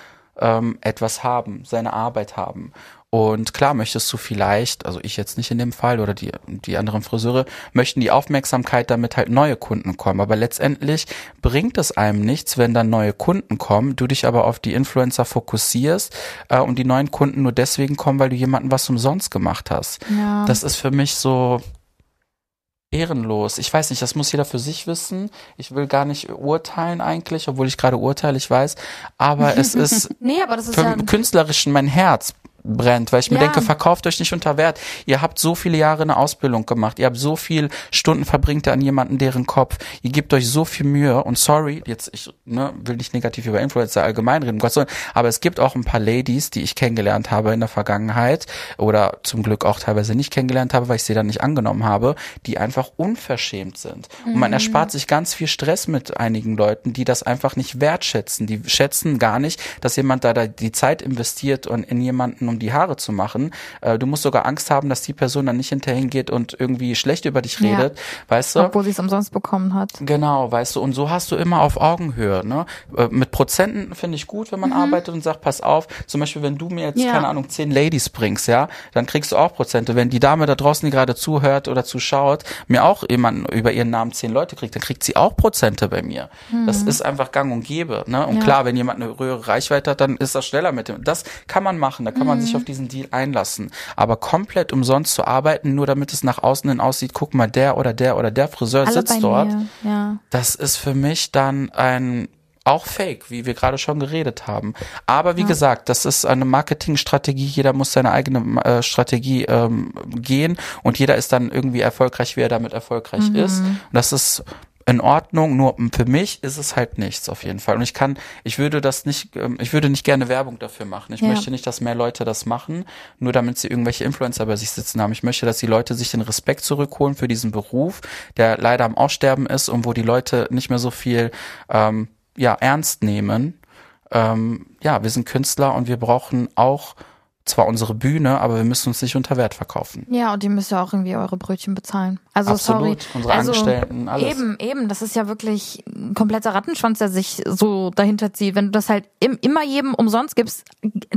ähm, etwas haben, seine Arbeit haben. Und klar möchtest du vielleicht, also ich jetzt nicht in dem Fall oder die, die anderen Friseure, möchten die Aufmerksamkeit, damit halt neue Kunden kommen. Aber letztendlich bringt es einem nichts, wenn dann neue Kunden kommen, du dich aber auf die Influencer fokussierst äh, und die neuen Kunden nur deswegen kommen, weil du jemanden was umsonst gemacht hast. Ja. Das ist für mich so ehrenlos. Ich weiß nicht, das muss jeder für sich wissen. Ich will gar nicht urteilen eigentlich, obwohl ich gerade urteile, ich weiß. Aber es ist nee, aber das ist für ja künstlerischen mein Herz brennt, weil ich mir Ja. denke, verkauft euch nicht unter Wert. Ihr habt so viele Jahre eine Ausbildung gemacht, ihr habt so viel Stunden verbringt an jemanden, deren Kopf, ihr gebt euch so viel Mühe und sorry, jetzt ich ne, will nicht negativ über Influencer allgemein reden, um Gottes Willen, aber es gibt auch ein paar Ladies, die ich kennengelernt habe in der Vergangenheit oder zum Glück auch teilweise nicht kennengelernt habe, weil ich sie dann nicht angenommen habe, die einfach unverschämt sind. Und man erspart sich ganz viel Stress mit einigen Leuten, die das einfach nicht wertschätzen. Die schätzen gar nicht, dass jemand da, da die Zeit investiert und in jemanden, um die Haare zu machen. Äh, du musst sogar Angst haben, dass die Person dann nicht hinterher hingeht und irgendwie schlecht über dich Ja. redet. Weißt du? Obwohl sie es umsonst bekommen hat. Genau, weißt du, und so hast du immer auf Augenhöhe, ne? Äh, Mit Prozenten finde ich gut, wenn man arbeitet und sagt, pass auf, zum Beispiel, wenn du mir jetzt, Ja. keine Ahnung, zehn Ladies bringst, ja, dann kriegst du auch Prozente. Wenn die Dame da draußen, die gerade zuhört oder zuschaut, mir auch jemanden über ihren Namen zehn Leute kriegt, dann kriegt sie auch Prozente bei mir. Das ist einfach gang und gäbe, ne? Und Ja. klar, wenn jemand eine höhere Reichweite hat, dann ist das schneller mit dem. Das kann man machen, da kann man sich auf diesen Deal einlassen. Aber komplett umsonst zu arbeiten, nur damit es nach außen hin aussieht, guck mal, der oder der oder der Friseur Alle sitzt dort. Ja. Das ist für mich dann ein auch fake, wie wir gerade schon geredet haben. Aber wie gesagt, das ist eine Marketingstrategie. Jeder muss seine eigene äh, Strategie ähm, gehen und jeder ist dann irgendwie erfolgreich, wie er damit erfolgreich ist. Und das ist in Ordnung, nur für mich ist es halt nichts auf jeden Fall. Und ich kann, ich würde das nicht, ähm, ich würde nicht gerne Werbung dafür machen. Ich Ja. möchte nicht, dass mehr Leute das machen, nur damit sie irgendwelche Influencer bei sich sitzen haben. Ich möchte, dass die Leute sich den Respekt zurückholen für diesen Beruf, der leider am Aussterben ist und wo die Leute nicht mehr so viel ähm, ja, ernst nehmen. Ähm, ja, wir sind Künstler und wir brauchen auch zwar unsere Bühne, aber wir müssen uns nicht unter Wert verkaufen. Ja, und ihr müsst ja auch irgendwie eure Brötchen bezahlen. Also Absolut. sorry. Unsere also, Angestellten, alles. Eben, eben. Das ist ja wirklich ein kompletter Rattenschwanz, der sich so dahinter zieht. Wenn du das halt im, immer jedem umsonst gibst,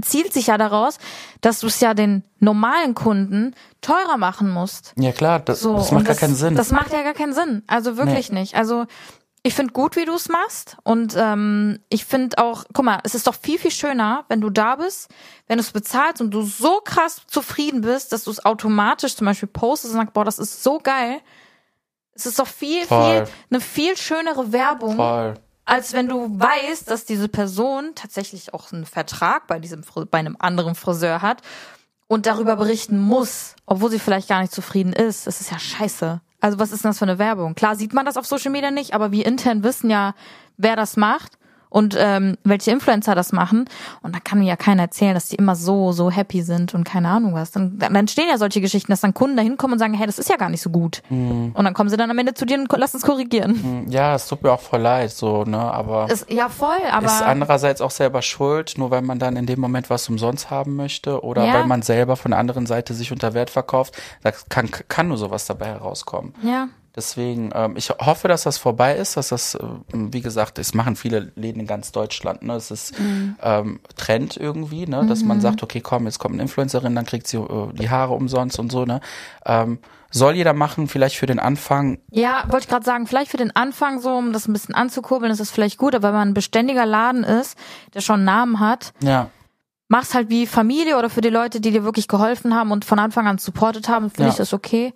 zielt sich ja daraus, dass du es ja den normalen Kunden teurer machen musst. Ja klar, das, So, das macht gar keinen Sinn. Das macht ja gar keinen Sinn. Also wirklich nicht. Also ich finde gut, wie du es machst. Und ähm, ich finde auch, guck mal, es ist doch viel, viel schöner, wenn du da bist, wenn du es bezahlst und du so krass zufrieden bist, dass du es automatisch zum Beispiel postest und sagst, boah, das ist so geil. Es ist doch viel, Voll. viel, eine viel schönere Werbung, Voll. als wenn du weißt, dass diese Person tatsächlich auch einen Vertrag bei diesem, bei einem anderen Friseur hat und darüber berichten muss, obwohl sie vielleicht gar nicht zufrieden ist. Das ist ja scheiße. Also was ist denn das für eine Werbung? Klar sieht man das auf Social Media nicht, aber wir intern wissen ja, wer das macht und ähm, welche Influencer das machen. Und da kann mir ja keiner erzählen, dass die immer so, so happy sind und keine Ahnung was. Dann, dann stehen ja solche Geschichten, dass dann Kunden da hinkommen und sagen, hey, das ist ja gar nicht so gut. Und dann kommen sie dann am Ende zu dir und lassen es korrigieren. Ja, es tut mir auch voll leid, so, ne, aber Ist, ja, voll, aber. ist andererseits auch selber schuld, nur weil man dann in dem Moment was umsonst haben möchte oder Ja. weil man selber von der anderen Seite sich unter Wert verkauft, da kann, kann nur sowas dabei herauskommen. ja. Deswegen, ähm, ich hoffe, dass das vorbei ist, dass das, äh, wie gesagt, es machen viele Läden in ganz Deutschland, ne? Es ist ähm, Trend irgendwie, ne? Dass man sagt, okay, komm, jetzt kommt eine Influencerin, dann kriegt sie äh, die Haare umsonst und so, ne? Ähm, soll jeder machen, vielleicht für den Anfang. Ja, wollte ich gerade sagen, vielleicht für den Anfang so, um das ein bisschen anzukurbeln, ist das vielleicht gut, aber wenn man ein beständiger Laden ist, der schon einen Namen hat, Ja, mach's halt wie Familie oder für die Leute, die dir wirklich geholfen haben und von Anfang an supportet haben, finde Ja. ich das okay.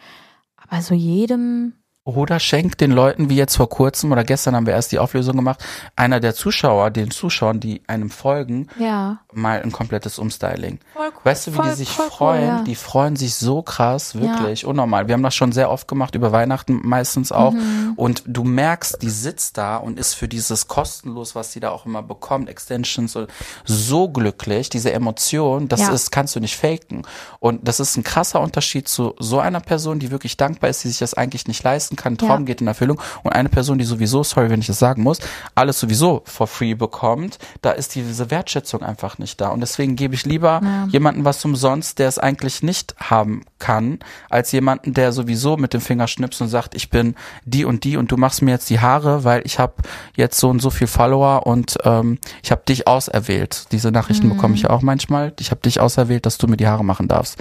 Aber so jedem, Oder schenkt den Leuten, wie jetzt vor kurzem oder gestern haben wir erst die Auflösung gemacht, einer der Zuschauer, den Zuschauern, die einem folgen, ja. Mal ein komplettes Umstyling. Cool. Weißt du, wie Voll- die sich voll cool, freuen? ja. Die freuen sich so krass, wirklich, unnormal. Wir haben das schon sehr oft gemacht, über Weihnachten meistens auch. Mhm. Und du merkst, die sitzt da und ist für dieses kostenlos, was sie da auch immer bekommt, Extensions, so glücklich, diese Emotion, das Ja. ist, kannst du nicht faken. Und das ist ein krasser Unterschied zu so einer Person, die wirklich dankbar ist, die sich das eigentlich nicht leisten kann, Traum Ja. geht in Erfüllung. Und eine Person, die sowieso, sorry, wenn ich das sagen muss, alles sowieso for free bekommt, da ist diese Wertschätzung einfach nicht da. Und deswegen gebe ich lieber Ja. jemanden was umsonst, der es eigentlich nicht haben kann, als jemanden, der sowieso mit dem Finger schnippst und sagt, ich bin die und die und du machst mir jetzt die Haare, weil ich habe jetzt so und so viel Follower und ähm, ich habe dich auserwählt. Diese Nachrichten bekomme ich ja auch manchmal. Ich habe dich auserwählt, dass du mir die Haare machen darfst.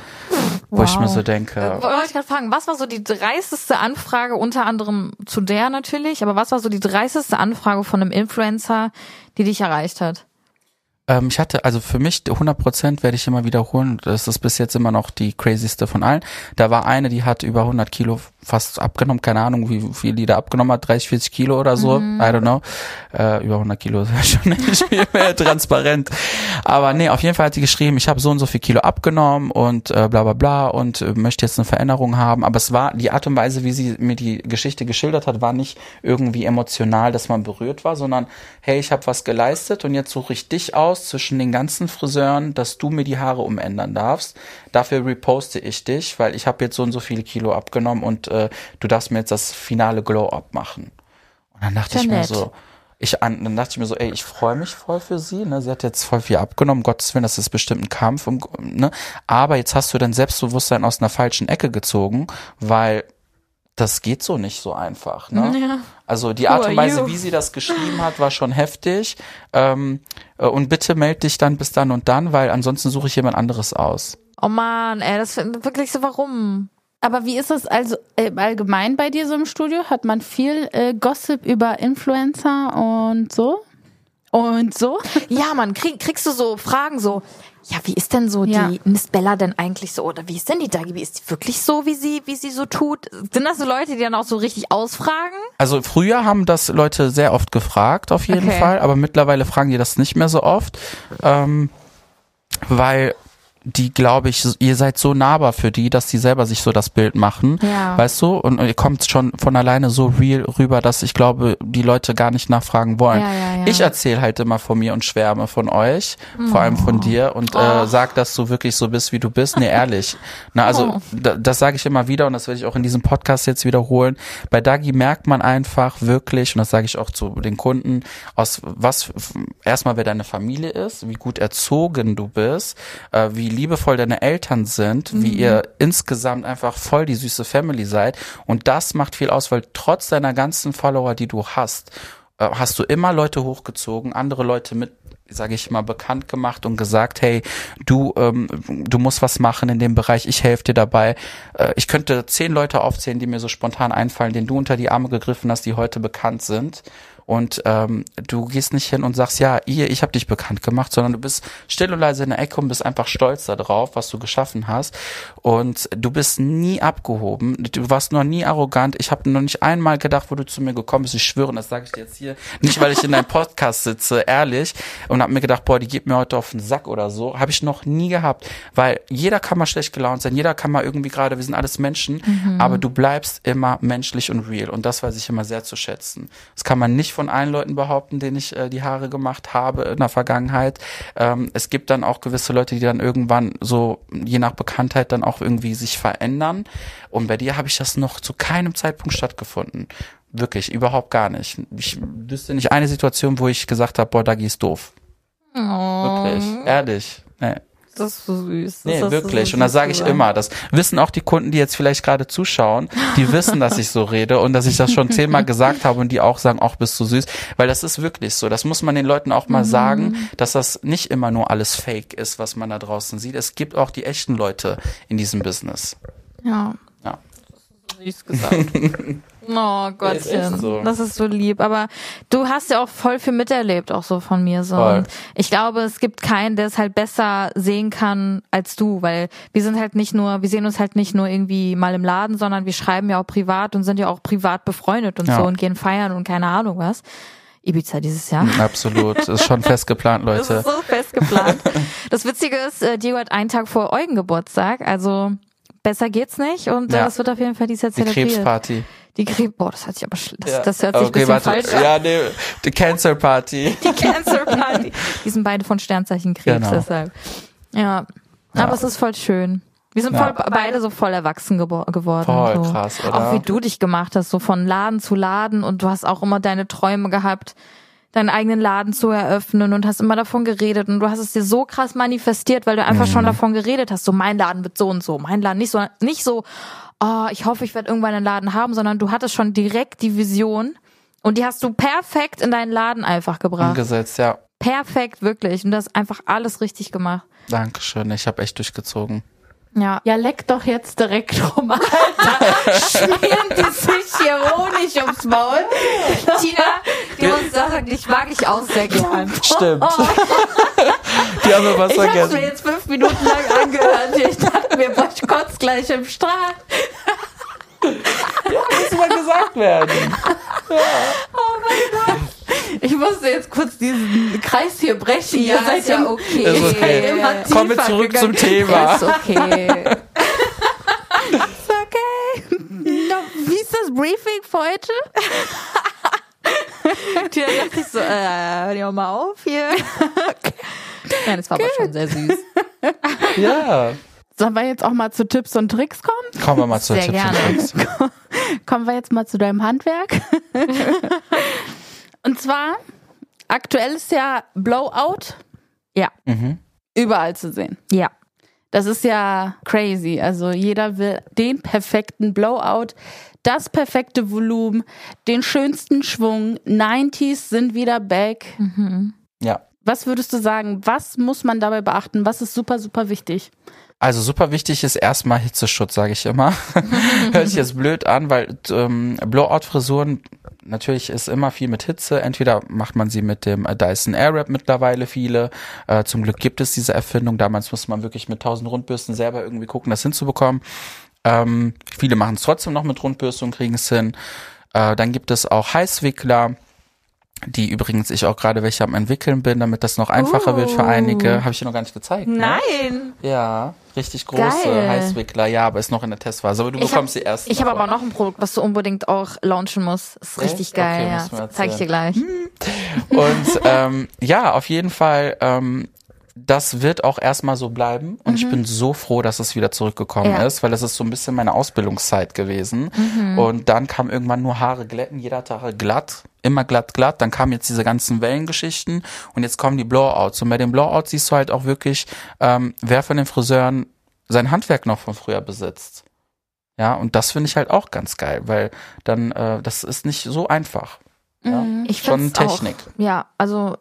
Wo ich mir Wow. so denke, Wollte ich gerade fragen, was war so die dreisteste Anfrage, unter anderem zu der natürlich, aber was war so die dreisteste Anfrage von einem Influencer, die dich erreicht hat? Ähm, ich hatte, also für mich 100 Prozent werde ich immer wiederholen. Das ist bis jetzt immer noch die crazyste von allen. Da war eine, die hat über 100 Kilo fast abgenommen. Keine Ahnung, wie viel die da abgenommen hat. 30, 40 Kilo oder so. I don't know. Äh, über 100 Kilo ist ja schon nicht viel mehr transparent. Aber nee, auf jeden Fall hat die geschrieben, ich habe so und so viel Kilo abgenommen und äh, bla bla bla und äh, möchte jetzt eine Veränderung haben. Aber es war die Art und Weise, wie sie mir die Geschichte geschildert hat, war nicht irgendwie emotional, dass man berührt war, sondern hey, ich habe was geleistet und jetzt suche ich dich aus zwischen den ganzen Friseuren, dass du mir die Haare umändern darfst. Dafür reposte ich dich, weil ich habe jetzt so und so viele Kilo abgenommen und äh, du darfst mir jetzt das finale Glow-Up machen. Und dann dachte Ja, ich mir so, ich an, dann dachte ich mir so, ey, ich freue mich voll für sie, ne? Sie hat jetzt voll viel abgenommen, um Gottes Willen, das ist bestimmt ein Kampf, um, ne? Aber jetzt hast du dein Selbstbewusstsein aus einer falschen Ecke gezogen, weil das geht so nicht so einfach, ne? Ja. Also die Art und Weise, you? wie sie das geschrieben hat, war schon heftig. Ähm, äh, und bitte meld dich dann bis dann und dann, weil ansonsten suche ich jemand anderes aus. Oh man, ey, das find- wirklich so, warum? Aber wie ist das also äh, allgemein bei dir so im Studio? Hat man viel äh, Gossip über Influencer und so? Und so? Ja, man, krieg, kriegst du so Fragen so, ja, wie ist denn so Ja. die Miss Bella denn eigentlich so? Oder wie ist denn die Dagi? Wie ist die wirklich so, wie sie, wie sie so tut? Sind das so Leute, die dann auch so richtig ausfragen? Also früher haben das Leute sehr oft gefragt, auf jeden Okay. Fall, aber mittlerweile fragen die das nicht mehr so oft, ähm, weil die, glaube ich, ihr seid so nahbar für die, dass die selber sich so das Bild machen, Ja. weißt du? Und ihr kommt schon von alleine so real rüber, dass ich glaube, die Leute gar nicht nachfragen wollen. Ja, ja. Ich erzähle halt immer von mir und schwärme von euch, vor allem von dir und äh, sag, dass du wirklich so bist, wie du bist. Nee, ehrlich. Na, also Oh. da, das sage ich immer wieder und das werde ich auch in diesem Podcast jetzt wiederholen. Bei Dagi merkt man einfach wirklich, und das sage ich auch zu den Kunden, aus was erstmal wer deine Familie ist, wie gut erzogen du bist, äh, wie liebevoll deine Eltern sind, wie ihr insgesamt einfach voll die süße Family seid. Und das macht viel aus, weil trotz deiner ganzen Follower, die du hast, äh, hast du immer Leute hochgezogen, andere Leute mit sage ich mal, bekannt gemacht und gesagt, hey, du, ähm, du musst was machen in dem Bereich, ich helfe dir dabei. Äh, ich könnte zehn Leute aufzählen, die mir so spontan einfallen, denen du unter die Arme gegriffen hast, die heute bekannt sind. Und ähm, du gehst nicht hin und sagst, ja, ihr, ich habe dich bekannt gemacht, sondern du bist still und leise in der Ecke und bist einfach stolz darauf, was du geschaffen hast. Und du bist nie abgehoben. Du warst noch nie arrogant. Ich habe noch nicht einmal gedacht, wo du zu mir gekommen bist. Ich schwöre, das sage ich dir jetzt hier. Nicht, weil ich in deinem Podcast sitze, ehrlich. Und habe mir gedacht, boah, die geht mir heute auf den Sack oder so. Habe ich noch nie gehabt. Weil jeder kann mal schlecht gelaunt sein. Jeder kann mal irgendwie gerade, wir sind alles Menschen. Aber du bleibst immer menschlich und real. Und das weiß ich immer sehr zu schätzen. Das kann man nicht von allen Leuten behaupten, denen ich äh, die Haare gemacht habe in der Vergangenheit. Ähm, es gibt dann auch gewisse Leute, die dann irgendwann so, je nach Bekanntheit, dann auch irgendwie sich verändern. Und bei dir habe ich das noch zu keinem Zeitpunkt stattgefunden. Wirklich, überhaupt gar nicht. Ich wüsste nicht eine Situation, wo ich gesagt habe, boah, Dagi ist doof. Wirklich, ehrlich. Nee. Das ist so süß. Das Nee, wirklich. so Und das süß sage ich immer. Das wissen auch die Kunden, die jetzt vielleicht gerade zuschauen. Die wissen, dass ich so rede und dass ich das schon zehnmal gesagt habe und die auch sagen, ach, bist du süß. Weil das ist wirklich so. Das muss man den Leuten auch mal Mhm. sagen, dass das nicht immer nur alles Fake ist, was man da draußen sieht. Es gibt auch die echten Leute in diesem Business. Ja. Ja. Süß gesagt. Oh Gottchen, so. das ist so lieb. Aber du hast ja auch voll viel miterlebt, auch so von mir so. Voll. Und ich glaube, es gibt keinen, der es halt besser sehen kann als du, weil wir sind halt nicht nur, wir sehen uns halt nicht nur irgendwie mal im Laden, sondern wir schreiben ja auch privat und sind ja auch privat befreundet und Ja. so und gehen feiern und keine Ahnung was. Ibiza dieses Jahr. Absolut. Ist schon fest geplant, Das Leute. ist so fest geplant. Das Witzige ist, äh, Diego hat einen Tag vor Eugen Geburtstag, also besser geht's nicht und äh, Ja. das wird auf jeden Fall dieses Jahr Die zelebriert. Krebsparty. Die Krebs, boah, das hört sich aber das, das hört sich okay, ein bisschen warte. falsch an. Ja, nee, die Cancer Party. Die Cancer Party. Die sind beide von Sternzeichen Krebs, Genau. deshalb. Ja. Ja. Aber es ist voll schön. Wir sind Ja. voll, beide so voll erwachsen geworden. Voll so. krass, oder? Auch wie du dich gemacht hast, so von Laden zu Laden und du hast auch immer deine Träume gehabt, deinen eigenen Laden zu eröffnen und hast immer davon geredet und du hast es dir so krass manifestiert, weil du einfach Mhm. schon davon geredet hast, so mein Laden wird so und so, mein Laden nicht so, nicht so, oh, ich hoffe, ich werde irgendwann einen Laden haben, sondern du hattest schon direkt die Vision und die hast du perfekt in deinen Laden einfach gebracht. Umgesetzt, ja. Perfekt, wirklich. Und du hast einfach alles richtig gemacht. Dankeschön. Ich habe echt durchgezogen. Ja. Ja, leck doch jetzt direkt rum, Alter. Schmieren die sich hier Honig ums Maul. Tina, die muss sagen, dich mag ich auch sehr gern. Stimmt. Die haben wir was Ich hab's vergessen. mir jetzt fünf Minuten lang angehört. Ich dachte mir, boah, ich kotze gleich im Strahl. muss mal gesagt werden. Ich musste jetzt kurz diesen Kreis hier brechen. Ja, Ihr seid ist ja im- okay. Ist okay. Immer Kommen wir zurück gegangen. zum Thema. Ist okay. Ist okay. No, wie ist das Briefing für heute? Da dachte ich so, äh, hör dir mal auf hier. Nein, das war aber schon sehr süß. Ja. Sollen wir jetzt auch mal zu Tipps und Tricks kommen? Kommen wir mal zu Sehr Tipps und gerne. Tricks. Kommen wir jetzt mal zu deinem Handwerk. und zwar, aktuell ist ja Blowout Ja, überall zu sehen. ja. Das ist ja crazy. Also jeder will den perfekten Blowout, das perfekte Volumen, den schönsten Schwung. 90s sind wieder back. Ja. Was würdest du sagen? Was muss man dabei beachten? Was ist super, super wichtig? Also super wichtig ist erstmal Hitzeschutz, sage ich immer. Hört sich jetzt blöd an, weil ähm, Blowout-Frisuren, natürlich ist immer viel mit Hitze. Entweder macht man sie mit dem äh, Dyson Airwrap mittlerweile viele. Äh, zum Glück gibt es diese Erfindung. Damals musste man wirklich mit tausend Rundbürsten selber irgendwie gucken, das hinzubekommen. Ähm, viele machen es trotzdem noch mit Rundbürste und kriegen es hin. Äh, dann gibt es auch Heißwickler, die übrigens ich auch gerade welche am entwickeln bin, damit das noch einfacher wird für einige. Habe ich dir noch gar nicht gezeigt. Ne? Nein. Ja, richtig große Geil. Heißwickler. Ja, aber ist noch in der Testphase. Aber du Ich bekommst hab- sie erst. Ich habe aber noch ein Produkt, was du unbedingt auch launchen musst. Ist Echt? richtig geil, Okay, ja. musst du mir Das zeig ich dir gleich. Und ähm, ja, auf jeden Fall. Ähm, das wird auch erstmal so bleiben und ich bin so froh, dass es wieder zurückgekommen Mhm. Ja. ist, weil das ist so ein bisschen meine Ausbildungszeit gewesen. Mhm. Und dann kam irgendwann nur Haare glätten, jeder Haare glatt, immer glatt, glatt. Dann kamen jetzt diese ganzen Wellengeschichten und jetzt kommen die Blowouts. Und bei den Blowouts siehst du halt auch wirklich, ähm, wer von den Friseuren sein Handwerk noch von früher besitzt. Ja, und das finde ich halt auch ganz geil, weil dann, äh, das ist nicht so einfach. Ja, Ich schon Technik. Auch, ja, also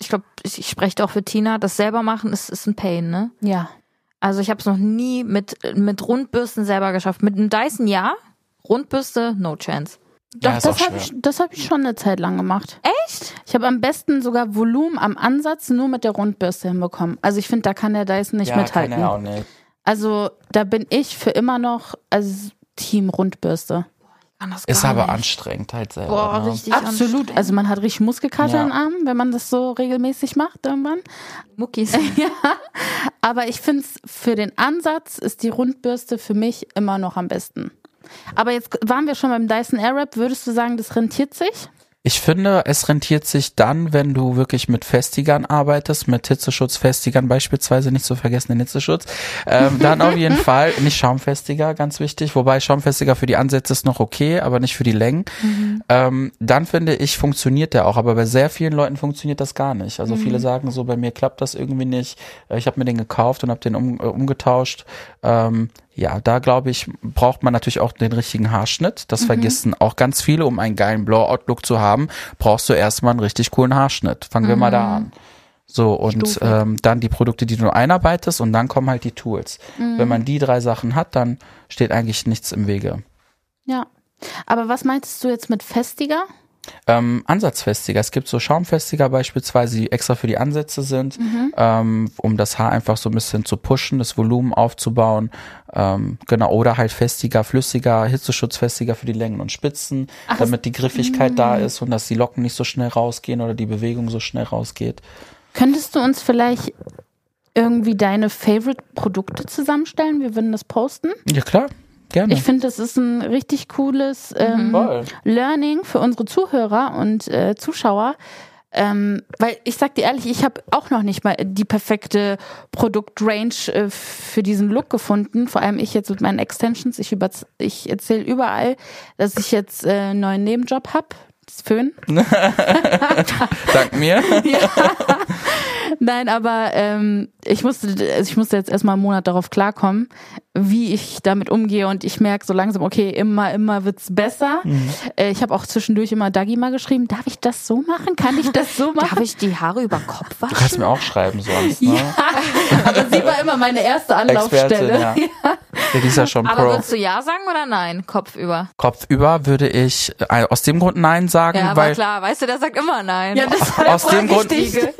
ich glaube, ich, ich spreche da auch für Tina. Das selber machen ist, ist ein Pain, ne? Ja. Also ich habe es noch nie mit mit Rundbürsten selber geschafft. Mit einem Dyson ja, Rundbürste no chance. Doch, Ja, das habe ich, das hab ich schon eine Zeit lang gemacht. Echt? Ich habe am besten sogar Volumen am Ansatz nur mit der Rundbürste hinbekommen. Also ich finde, da kann der Dyson nicht ja, mithalten. Kann er auch nicht. Also da bin ich für immer noch also Team Rundbürste. Das Ist aber nicht. anstrengend halt selber. Boah, ne? richtig Absolut. Also man hat richtig Muskelkater Ja. im Arm, wenn man das so regelmäßig macht irgendwann. Muckis. Aber ich finde es für den Ansatz ist die Rundbürste für mich immer noch am besten. Aber jetzt waren wir schon beim Dyson Airwrap. Würdest du sagen, das rentiert sich? Ich finde, es rentiert sich dann, wenn du wirklich mit Festigern arbeitest, mit Hitzeschutzfestigern beispielsweise, nicht zu vergessen den Hitzeschutz. Ähm, dann auf jeden Fall, nicht Schaumfestiger, ganz wichtig, wobei Schaumfestiger für die Ansätze ist noch okay, aber nicht für die Längen. Ähm, dann finde ich, funktioniert der auch, aber bei sehr vielen Leuten funktioniert das gar nicht. Also viele sagen so, bei mir klappt das irgendwie nicht. Äh, Ich habe mir den gekauft und habe den um, äh, umgetauscht. Ähm, ja, da glaube ich, braucht man natürlich auch den richtigen Haarschnitt. Das vergessen auch ganz viele, um einen geilen Blowout-Look zu haben, brauchst du erstmal einen richtig coolen Haarschnitt. Fangen wir mal da an. So, und ähm, dann die Produkte, die du einarbeitest und dann kommen halt die Tools. Wenn man die drei Sachen hat, dann steht eigentlich nichts im Wege. Ja. Aber was meintest du jetzt mit festiger? Ähm, Ansatzfestiger. Es gibt so Schaumfestiger beispielsweise, die extra für die Ansätze sind, ähm, um das Haar einfach so ein bisschen zu pushen, das Volumen aufzubauen. Ähm, genau, oder halt festiger, flüssiger, hitzeschutzfestiger für die Längen und Spitzen, damit die Griffigkeit da ist und dass die Locken nicht so schnell rausgehen oder die Bewegung so schnell rausgeht. Könntest du uns vielleicht irgendwie deine Favorite-Produkte zusammenstellen? Wir würden das posten. Ja klar, gerne. Ich finde, das ist ein richtig cooles ähm, Voll. Learning für unsere Zuhörer und äh, Zuschauer. Ähm, weil ich sag dir ehrlich, ich habe auch noch nicht mal die perfekte Produktrange äh, für diesen Look gefunden. Vor allem ich jetzt mit meinen Extensions. Ich, über, ich erzähle überall, dass ich jetzt äh, einen neuen Nebenjob hab. Das Föhn. Dank mir. Nein, aber ähm, ich musste, also ich musste jetzt erstmal einen Monat darauf klarkommen, wie ich damit umgehe und ich merke so langsam, okay, immer, immer wird's besser. Äh, ich habe auch zwischendurch immer Dagi mal geschrieben, darf ich das so machen? Kann ich das so machen? Darf ich die Haare über Kopf Du waschen? kannst mir auch schreiben sonst. Ne? Ja, aber sie war immer meine erste Anlaufstelle. Expertin, ja. Ja, die ist ja schon Aber Pro. würdest du ja sagen oder nein? Kopfüber. Kopfüber würde ich äh, aus dem Grund Nein sagen, Ja, aber weil klar, weißt du, der sagt immer nein. Ja, das aus dem Grund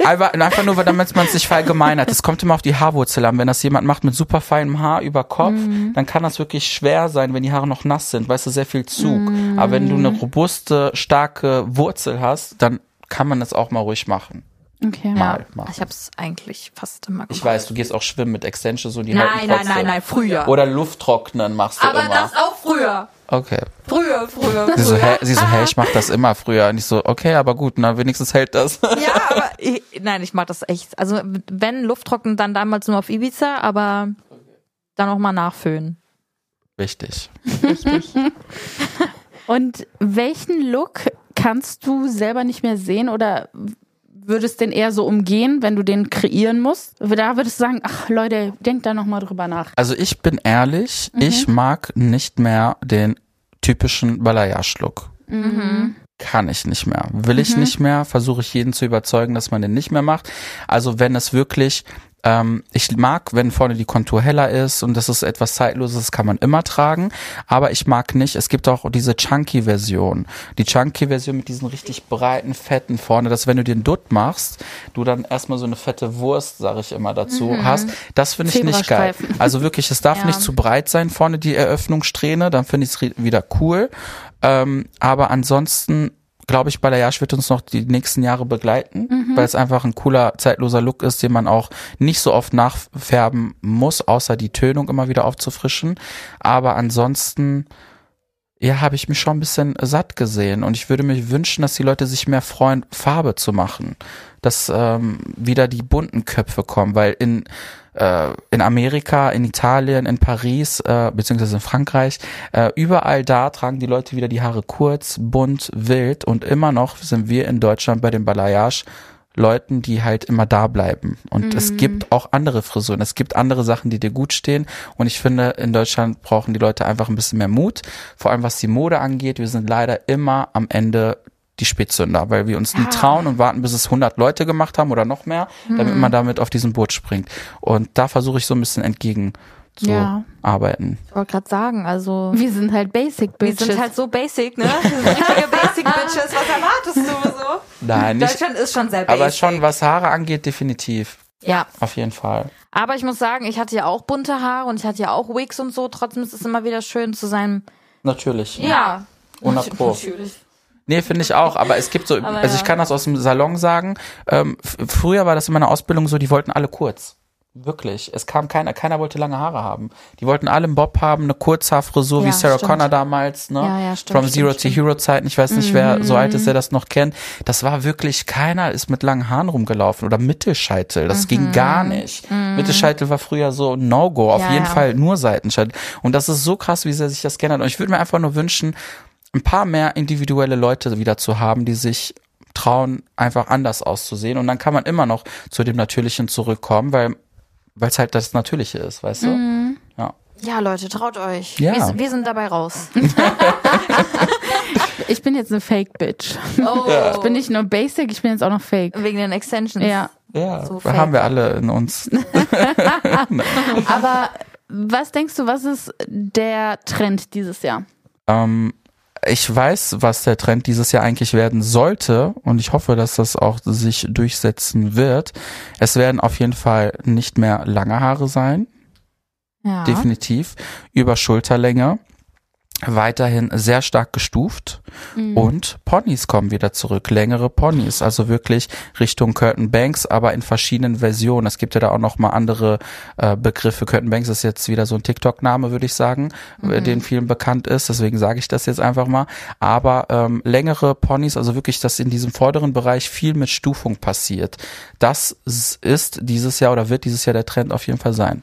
einfach, einfach nur, weil damit man es nicht verallgemeinert. Es kommt immer auf die Haarwurzel an. Wenn das jemand macht mit super feinem Haar über Kopf, Mhm. dann kann das wirklich schwer sein, wenn die Haare noch nass sind, weißt du, sehr viel Zug. Mhm. Aber wenn du eine robuste, starke Wurzel hast, dann kann man das auch mal ruhig machen. Okay. Mal machen. Ich hab's eigentlich fast immer gemacht. Ich weiß, du gehst auch schwimmen mit Extensions und die Nein, halten nein, trotzdem. nein, nein, früher. Oder Lufttrocknen machst du aber immer. das auch früher. okay. Früher, früher, Sie so, früher. hä, sie so, hä, ich mach das immer früher. Und ich so, okay, aber gut, na, wenigstens hält das. Ja, aber ich, nein, ich mach das echt. Also wenn Lufttrocken, dann damals nur auf Ibiza, aber dann auch mal nachföhnen. Wichtig. Richtig. Und welchen Look kannst du selber nicht mehr sehen oder würdest den eher so umgehen, wenn du den kreieren musst? Da würdest du sagen, ach Leute, denkt da nochmal drüber nach. Also ich bin ehrlich, Mhm. ich mag nicht mehr den typischen Balayage-Look. Mhm. Kann ich nicht mehr. Will ich nicht mehr, versuche ich jeden zu überzeugen, dass man den nicht mehr macht. Also wenn es wirklich, ähm, ich mag, wenn vorne die Kontur heller ist und das ist etwas Zeitloses, kann man immer tragen. Aber ich mag nicht, es gibt auch diese Chunky-Version. Die Chunky-Version mit diesen richtig breiten Fetten vorne, dass wenn du den Dutt machst, du dann erstmal so eine fette Wurst, sage ich immer dazu, hast. Das finde ich nicht geil. Also wirklich, es darf Ja. nicht zu breit sein vorne die Eröffnungssträhne, dann finde ich es wieder cool. Ähm, aber ansonsten glaube ich, Balayage wird uns noch die nächsten Jahre begleiten, Mhm. weil es einfach ein cooler, zeitloser Look ist, den man auch nicht so oft nachfärben muss, außer die Tönung immer wieder aufzufrischen. Aber ansonsten, ja, habe ich mich schon ein bisschen satt gesehen. Und ich würde mir wünschen, dass die Leute sich mehr freuen, Farbe zu machen, dass ähm, wieder die bunten Köpfe kommen, weil in äh, in Amerika, in Italien, in Paris, äh, beziehungsweise in Frankreich, äh, überall da tragen die Leute wieder die Haare kurz, bunt, wild. Und immer noch sind wir in Deutschland bei dem Balayage Leuten, die halt immer da bleiben. Und es gibt auch andere Frisuren, es gibt andere Sachen, die dir gut stehen. Und ich finde, in Deutschland brauchen die Leute einfach ein bisschen mehr Mut, vor allem was die Mode angeht. Wir sind leider immer am Ende die Spätzünder, weil wir uns nie trauen und warten, bis es 100 Leute gemacht haben oder noch mehr, damit man damit auf diesen Boot springt. Und da versuche ich so ein bisschen entgegen zu Ja. arbeiten. Ich wollte gerade sagen, also Wir sind halt Basic wir Bitches. sind halt so basic, ne? Wir sind richtige Basic Bitches. Was erwartest du so? Nein, nicht, Deutschland ist schon sehr basic. aber schon was Haare angeht, definitiv. Ja, Auf jeden Fall. aber ich muss sagen, ich hatte ja auch bunte Haare und ich hatte ja auch Wigs und so. Trotzdem ist es immer wieder schön zu sein. Natürlich. Ja. 100 Pro. Natürlich. Nee, finde ich auch. Aber es gibt so, Aber also ich ja. kann das aus dem Salon sagen. Ähm, früher war das in meiner Ausbildung so, die wollten alle kurz. Wirklich. Es kam keiner, keiner wollte lange Haare haben. Die wollten alle einen Bob haben, eine Kurzhaarfrisur wie Ja, Sarah stimmt. Connor damals, ne? Ja, ja, stimmt, From Zero stimmt. to Hero Zeiten. Ich weiß nicht, wer so alt ist, der das noch kennt. Das war wirklich, keiner ist mit langen Haaren rumgelaufen oder Mittelscheitel. Das ging gar nicht. Mittelscheitel war früher so No-Go. Auf Mhm. Ja, jeden ja. Fall nur Seitenscheitel. Und das ist so krass, wie sehr sich das geändert. Und ich würde mir einfach nur wünschen, ein paar mehr individuelle Leute wieder zu haben, die sich trauen, einfach anders auszusehen. Und dann kann man immer noch zu dem Natürlichen zurückkommen, weil weil es halt das Natürliche ist, weißt du? Mhm. Ja. Ja, Leute, traut euch. Ja. Wir, wir sind dabei raus. ich bin jetzt eine Fake Bitch. Oh. Ich bin nicht nur Basic, ich bin jetzt auch noch Fake. Wegen den Extensions. Ja. Ja, So haben wir alle in uns. Aber was denkst du, was ist der Trend dieses Jahr? ähm, ich weiß, was der Trend dieses Jahr eigentlich werden sollte und ich hoffe, dass das auch sich durchsetzen wird. Es werden auf jeden Fall nicht mehr lange Haare sein. Ja. definitiv, über Schulterlänge, weiterhin sehr stark gestuft und Ponys kommen wieder zurück, längere Ponys, also wirklich Richtung Curtain Banks, aber in verschiedenen Versionen. Es gibt ja da auch noch mal andere äh, Begriffe. Curtain Banks ist jetzt wieder so ein TikTok-Name, würde ich sagen, äh, den vielen bekannt ist, deswegen sage ich das jetzt einfach mal. Aber ähm, längere Ponys, also wirklich, dass in diesem vorderen Bereich viel mit Stufung passiert. Das ist dieses Jahr oder wird dieses Jahr der Trend auf jeden Fall sein.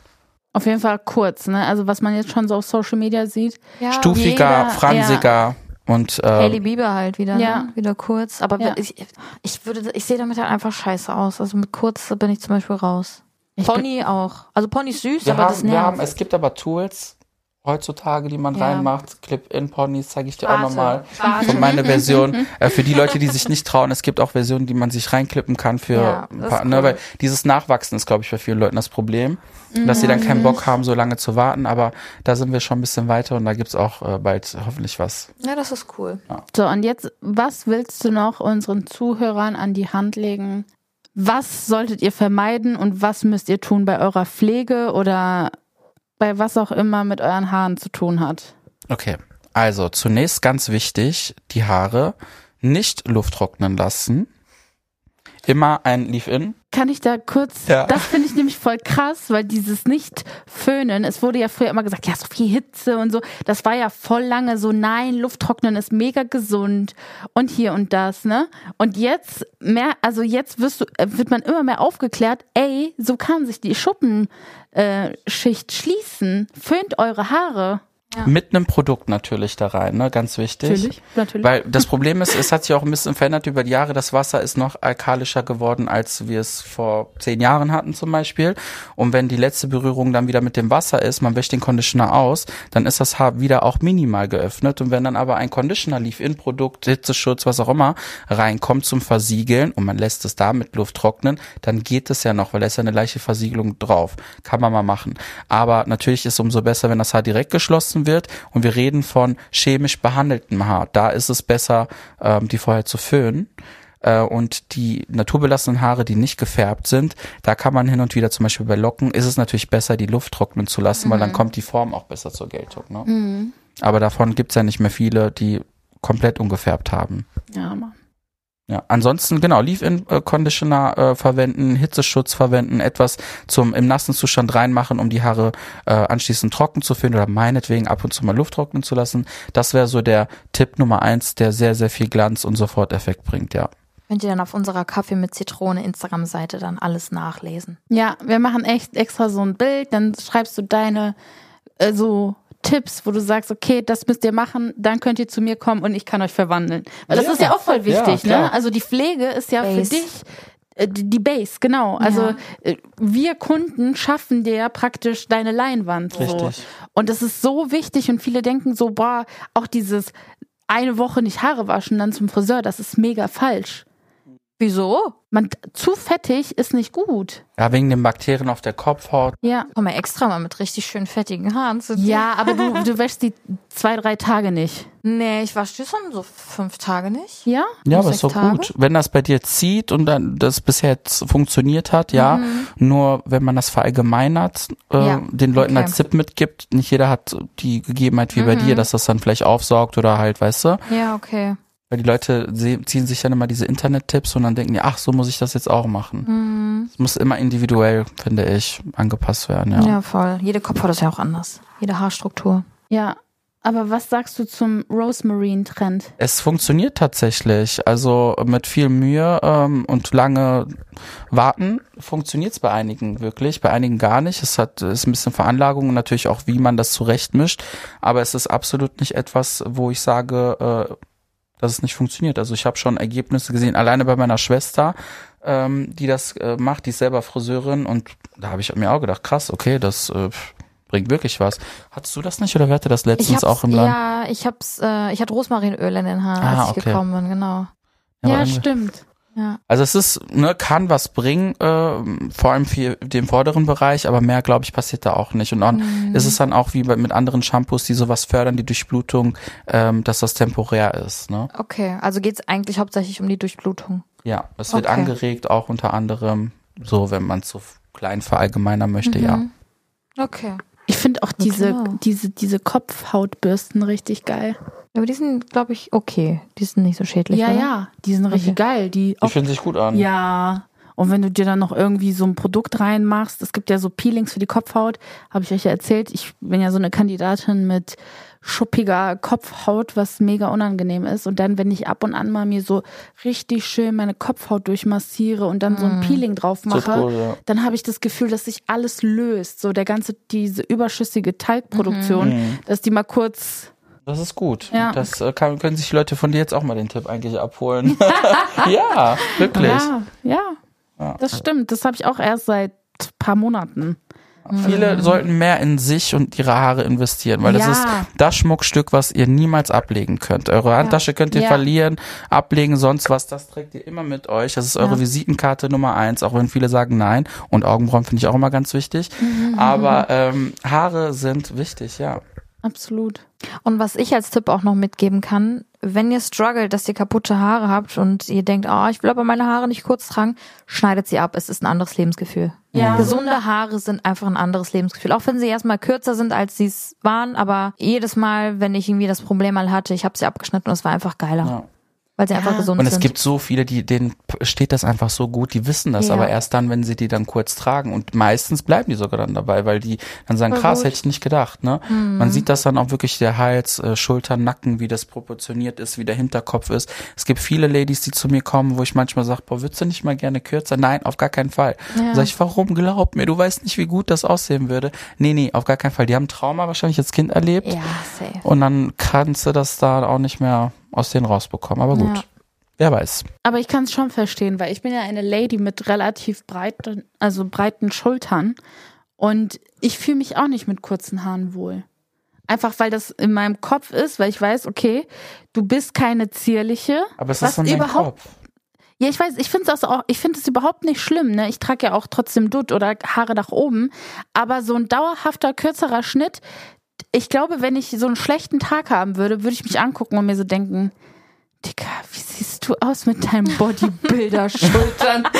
Auf jeden Fall kurz, ne? Also was man jetzt schon so auf Social Media sieht. ja. stufiger, jeder- fransiger und äh, Hailey Bieber halt wieder, Ja. ne? wieder kurz. Aber Ja. ich, ich würde, ich sehe damit halt einfach scheiße aus. Also mit kurz bin ich zum Beispiel raus. Ich Pony auch. Also Pony ist süß, wir, aber das haben, wir nervt. haben, es gibt aber Tools heutzutage, die man Ja. reinmacht. Clip-In-Ponys zeige ich dir auch Warte, nochmal. warte. Von meiner Version. Äh, für die Leute, die sich nicht trauen, es gibt auch Versionen, die man sich reinklippen kann für Ja, ein das paar, ist ne, cool. weil dieses Nachwachsen ist, glaube ich, bei vielen Leuten das Problem. Dass sie dann keinen Bock haben, so lange zu warten, aber da sind wir schon ein bisschen weiter und da gibt's auch äh, bald hoffentlich was. Ja, das ist cool. So, und jetzt, was willst du noch unseren Zuhörern an die Hand legen? Was solltet ihr vermeiden und was müsst ihr tun bei eurer Pflege oder bei was auch immer mit euren Haaren zu tun hat? Okay, also zunächst ganz wichtig, die Haare nicht lufttrocknen lassen. Immer ein Leave-In. Kann ich da kurz, Ja. das finde ich nämlich voll krass, weil dieses nicht föhnen, es wurde ja früher immer gesagt, ja, so viel Hitze und so, das war ja voll lange so, nein, Lufttrocknen ist mega gesund und hier und das, ne? Und jetzt mehr, also jetzt wirst du, äh, wird man immer mehr aufgeklärt, ey, so kann sich die Schuppenschicht äh, schließen, föhnt eure Haare. Mit einem Produkt natürlich da rein, ne? Ganz wichtig. natürlich. Weil das Problem ist, es hat sich auch ein bisschen verändert über die Jahre. Das Wasser ist noch alkalischer geworden, als wir es vor zehn Jahren hatten zum Beispiel. Und wenn die letzte Berührung dann wieder mit dem Wasser ist, man wäscht den Conditioner aus, dann ist das Haar wieder auch minimal geöffnet. Und wenn dann aber ein Conditioner, Leave-In-Produkt, Hitzeschutz, was auch immer, reinkommt zum Versiegeln und man lässt es da mit Luft trocknen, dann geht es ja noch, weil da ist ja eine leichte Versiegelung drauf. Kann man mal machen. Aber natürlich ist es umso besser, wenn das Haar direkt geschlossen wird und wir reden von chemisch behandeltem Haar. Da ist es besser, ähm, die vorher zu föhnen. Äh, Und die naturbelassenen Haare, die nicht gefärbt sind, da kann man hin und wieder zum Beispiel bei Locken, ist es natürlich besser, die Luft trocknen zu lassen, weil dann kommt die Form auch besser zur Geltung. Ne? Aber davon gibt's ja nicht mehr viele, die komplett ungefärbt haben. Ja, Mann. Ja, ansonsten genau, Leave-In-Conditioner äh, verwenden, Hitzeschutz verwenden, etwas zum im nassen Zustand reinmachen, um die Haare äh, anschließend trocken zu finden oder meinetwegen ab und zu mal Luft trocknen zu lassen. Das wäre so der Tipp Nummer eins, der sehr, sehr viel Glanz und Soforteffekt bringt, ja. Könnt ihr dann auf unserer Kaffee mit Zitrone Instagram-Seite dann alles nachlesen. Ja, wir machen echt extra so ein Bild, dann schreibst du deine äh, so Tipps, wo du sagst, okay, das müsst ihr machen, dann könnt ihr zu mir kommen und ich kann euch verwandeln. Weil das Ja. ist ja auch voll wichtig, Ja, ne? Also die Pflege ist ja Base. für dich äh, die die Base, genau. Also Ja. äh, wir Kunden schaffen dir praktisch deine Leinwand. So. Richtig. Und das ist so wichtig und viele denken so, boah, auch dieses eine Woche nicht Haare waschen, dann zum Friseur, das ist mega falsch. Wieso? Man, zu fettig ist nicht gut. Ja, wegen den Bakterien auf der Kopfhaut. Ja. Komm mal extra mal mit richtig schön fettigen Haaren zu dir. Ja, aber du, du wäschst die zwei, drei Tage nicht. Nee, ich wasche die schon so fünf Tage nicht. Ja? Ja, aber ist doch Tage? gut. Wenn das bei dir zieht und dann das bisher jetzt funktioniert hat, ja. Nur wenn man das verallgemeinert, äh, Ja, den Leuten okay. als Tipp mitgibt, nicht jeder hat die Gegebenheit wie bei dir, dass das dann vielleicht aufsaugt oder halt, weißt du? Ja, okay. Weil die Leute ziehen sich dann immer diese Internet-Tipps und dann denken die, ach, so muss ich das jetzt auch machen. Mhm. Es muss immer individuell, finde ich, angepasst werden, ja. Ja. voll. Jede Kopfhaut ist ja auch anders. Jede Haarstruktur. Ja. Aber was sagst du zum Rosemarine-Trend? Es funktioniert tatsächlich. Also mit viel Mühe ähm, und lange Warten funktioniert es bei einigen wirklich, bei einigen gar nicht. Es hat es ist ein bisschen Veranlagung und natürlich auch, wie man das zurechtmischt. Aber es ist absolut nicht etwas, wo ich sage, äh, dass es nicht funktioniert. Also ich habe schon Ergebnisse gesehen, alleine bei meiner Schwester, ähm, die das äh, macht, die ist selber Friseurin und da habe ich mir auch gedacht, krass, okay, das äh, bringt wirklich was. Hattest du das nicht oder wer hatte das letztens auch im Land? ja, ich hab's, äh, ich hatte Rosmarinöl in den Haaren, Ah, als ich okay. gekommen bin, genau. Ja, irgendwie- stimmt. Ja. Also es ist, ne, kann was bringen, äh, vor allem für den vorderen Bereich, aber mehr, glaube ich, passiert da auch nicht. Und dann ist es dann auch wie bei, mit anderen Shampoos, die sowas fördern, die Durchblutung, ähm, dass das temporär ist. Ne? Okay, also geht's eigentlich hauptsächlich um die Durchblutung. Ja, es wird Okay. angeregt, auch unter anderem, so wenn man es so klein verallgemeinern möchte, ja. Mhm. Okay. Ich finde auch diese, Genau. diese, diese Kopfhautbürsten richtig geil. Aber die sind, glaube ich, okay. Die sind nicht so schädlich. ja, oder? ja, die sind richtig geil. Die Die fühlen sich gut an. ja. Und wenn du dir dann noch irgendwie so ein Produkt reinmachst, es gibt ja so Peelings für die Kopfhaut, habe ich euch ja erzählt. Ich bin ja so eine Kandidatin mit schuppiger Kopfhaut, was mega unangenehm ist. Und dann, wenn ich ab und an mal mir so richtig schön meine Kopfhaut durchmassiere und dann so ein Peeling drauf mache, cool, ja. dann habe ich das Gefühl, dass sich alles löst. So der ganze, diese überschüssige Talgproduktion, dass die mal kurz Das ist gut. Ja. Das äh, kann, können sich Leute von dir jetzt auch mal den Tipp eigentlich abholen. ja, wirklich. Ja, ja. Ja. Das stimmt. Das habe ich auch erst seit paar Monaten. Viele sollten mehr in sich und ihre Haare investieren, weil das Ja. ist das Schmuckstück, was ihr niemals ablegen könnt. Eure Handtasche könnt ihr Ja. verlieren, ablegen, sonst was, das trägt ihr immer mit euch. Das ist eure Ja. Visitenkarte Nummer eins, auch wenn viele sagen nein. Und Augenbrauen finde ich auch immer ganz wichtig. Mhm. Aber ähm, Haare sind wichtig, ja. Absolut. Und was ich als Tipp auch noch mitgeben kann, wenn ihr struggelt, dass ihr kaputte Haare habt und ihr denkt, oh, ich will aber meine Haare nicht kurz tragen, schneidet sie ab. Es ist ein anderes Lebensgefühl. Ja. Gesunde Haare sind einfach ein anderes Lebensgefühl. Auch wenn sie erstmal kürzer sind, als sie es waren, aber jedes Mal, wenn ich irgendwie das Problem mal hatte, ich habe sie abgeschnitten und es war einfach geiler. Ja. Weil sie einfach gesund Und es sind. gibt so viele, die denen steht das einfach so gut, die wissen das, Ja. aber erst dann, wenn sie die dann kurz tragen. Und meistens bleiben die sogar dann dabei, weil die dann sagen, krass, hätte ich nicht gedacht. Ne? Mhm. Man sieht das dann auch wirklich der Hals, äh, Schultern, Nacken, wie das proportioniert ist, wie der Hinterkopf ist. Es gibt viele Ladies, die zu mir kommen, wo ich manchmal sage, boah, würdest du nicht mal gerne kürzer? Nein, auf gar keinen Fall. Ja. Sag ich, warum? Glaub mir, du weißt nicht, wie gut das aussehen würde. Nee, nee, auf gar keinen Fall. Die haben Trauma wahrscheinlich als Kind erlebt. ja, safe. Und dann kannst du das da auch nicht mehr aus denen rausbekommen. Aber gut, Ja. wer weiß. Aber ich kann es schon verstehen, weil ich bin ja eine Lady mit relativ breiten, also breiten Schultern und ich fühle mich auch nicht mit kurzen Haaren wohl. Einfach weil das in meinem Kopf ist, weil ich weiß, okay, du bist keine zierliche. Aber es was ist deinem überhaupt, Kopf. Ja, ich weiß, ich finde das auch, ich finde es überhaupt nicht schlimm, ne? Ich trage ja auch trotzdem Dutt oder Haare nach oben, aber so ein dauerhafter kürzerer Schnitt, ich glaube, wenn ich so einen schlechten Tag haben würde, würde ich mich angucken und mir so denken, Digga, wie siehst du aus mit deinen Bodybuilder-Schultern?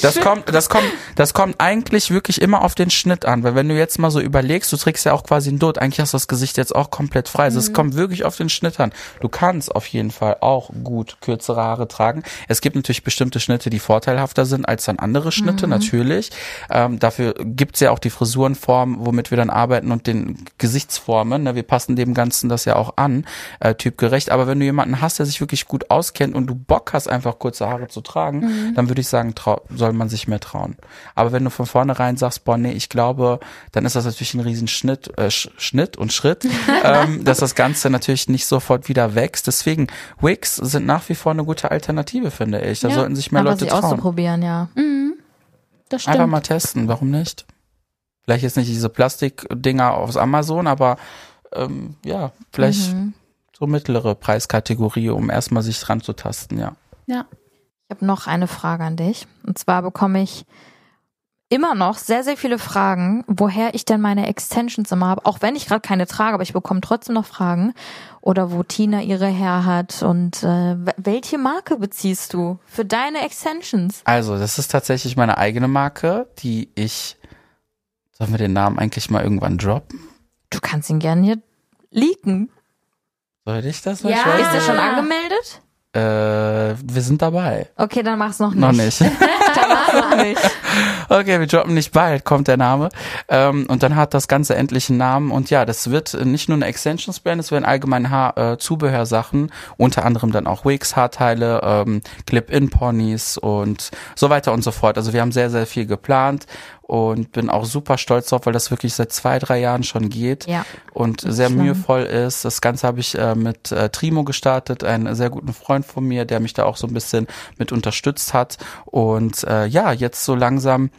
Das kommt, das kommt, das kommt eigentlich wirklich immer auf den Schnitt an, weil wenn du jetzt mal so überlegst, du trägst ja auch quasi einen Dutt, eigentlich hast du das Gesicht jetzt auch komplett frei. Also Mhm. es kommt wirklich auf den Schnitt an. Du kannst auf jeden Fall auch gut kürzere Haare tragen. Es gibt natürlich bestimmte Schnitte, die vorteilhafter sind als dann andere Mhm. Schnitte, natürlich. Ähm, dafür gibt's ja auch die Frisurenform, womit wir dann arbeiten und den Gesichtsformen. Ne? Wir passen dem Ganzen das ja auch an, äh, typgerecht. Aber wenn du jemanden hast, der sich wirklich gut auskennt und du Bock hast, einfach kurze Haare zu tragen, Mhm. dann würde ich sagen, soll man sich mehr trauen. Aber wenn du von vornherein sagst, boah, nee, ich glaube, dann ist das natürlich ein riesen Schnitt, äh, Sch Schnitt und Schritt, ähm, dass das Ganze natürlich nicht sofort wieder wächst. Deswegen, Wigs sind nach wie vor eine gute Alternative, finde ich. Da Ja, sollten sich mehr Aber Leute sie trauen. auszuprobieren, ja. Das Einfach stimmt. mal testen, warum nicht? Vielleicht jetzt nicht diese Plastikdinger aus Amazon, aber ähm, ja, vielleicht Mhm. So mittlere Preiskategorie, um erstmal sich dran zu tasten, ja. Ja. Ich habe noch eine Frage an dich. Und zwar bekomme ich immer noch sehr, sehr viele Fragen, woher ich denn meine Extensions immer habe. Auch wenn ich gerade keine trage, aber ich bekomme trotzdem noch Fragen. Oder wo Tina ihre her hat. Und äh, welche Marke beziehst du für deine Extensions? Also, das ist tatsächlich meine eigene Marke, die ich. Sollen wir den Namen eigentlich mal irgendwann droppen? Du kannst ihn gerne hier leaken. Soll ich das? Ja. Ich Ist nicht. schon angemeldet? Äh, wir sind dabei. Okay, dann mach's noch nicht. Noch nicht. Dann mach's noch nicht. Okay, wir droppen nicht bald, kommt der Name. Ähm, und dann hat das Ganze endlich einen Namen. Und ja, das wird nicht nur eine Extensions-Brand, es werden allgemein Haar, äh, Zubehörsachen, unter anderem dann auch Wigs, Haarteile, ähm, Clip-In-Ponys und so weiter und so fort. Also wir haben sehr, sehr viel geplant und bin auch super stolz drauf, weil das wirklich seit zwei, drei Jahren schon geht Ja. und sehr schlimm. mühevoll ist. Das Ganze habe ich äh, mit äh, Trimo gestartet, einen sehr guten Freund von mir, der mich da auch so ein bisschen mit unterstützt hat. Und äh, ja, jetzt so langsam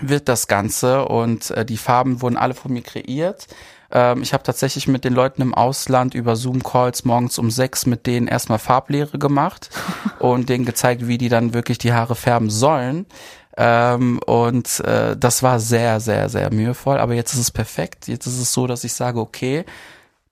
wird das Ganze und äh, die Farben wurden alle von mir kreiert. Ähm, ich habe tatsächlich mit den Leuten im Ausland über Zoom-Calls morgens um sechs mit denen erstmal Farblehre gemacht und denen gezeigt, wie die dann wirklich die Haare färben sollen. Ähm, und äh, das war sehr, sehr, sehr mühevoll. Aber jetzt ist es perfekt. Jetzt ist es so, dass ich sage, okay,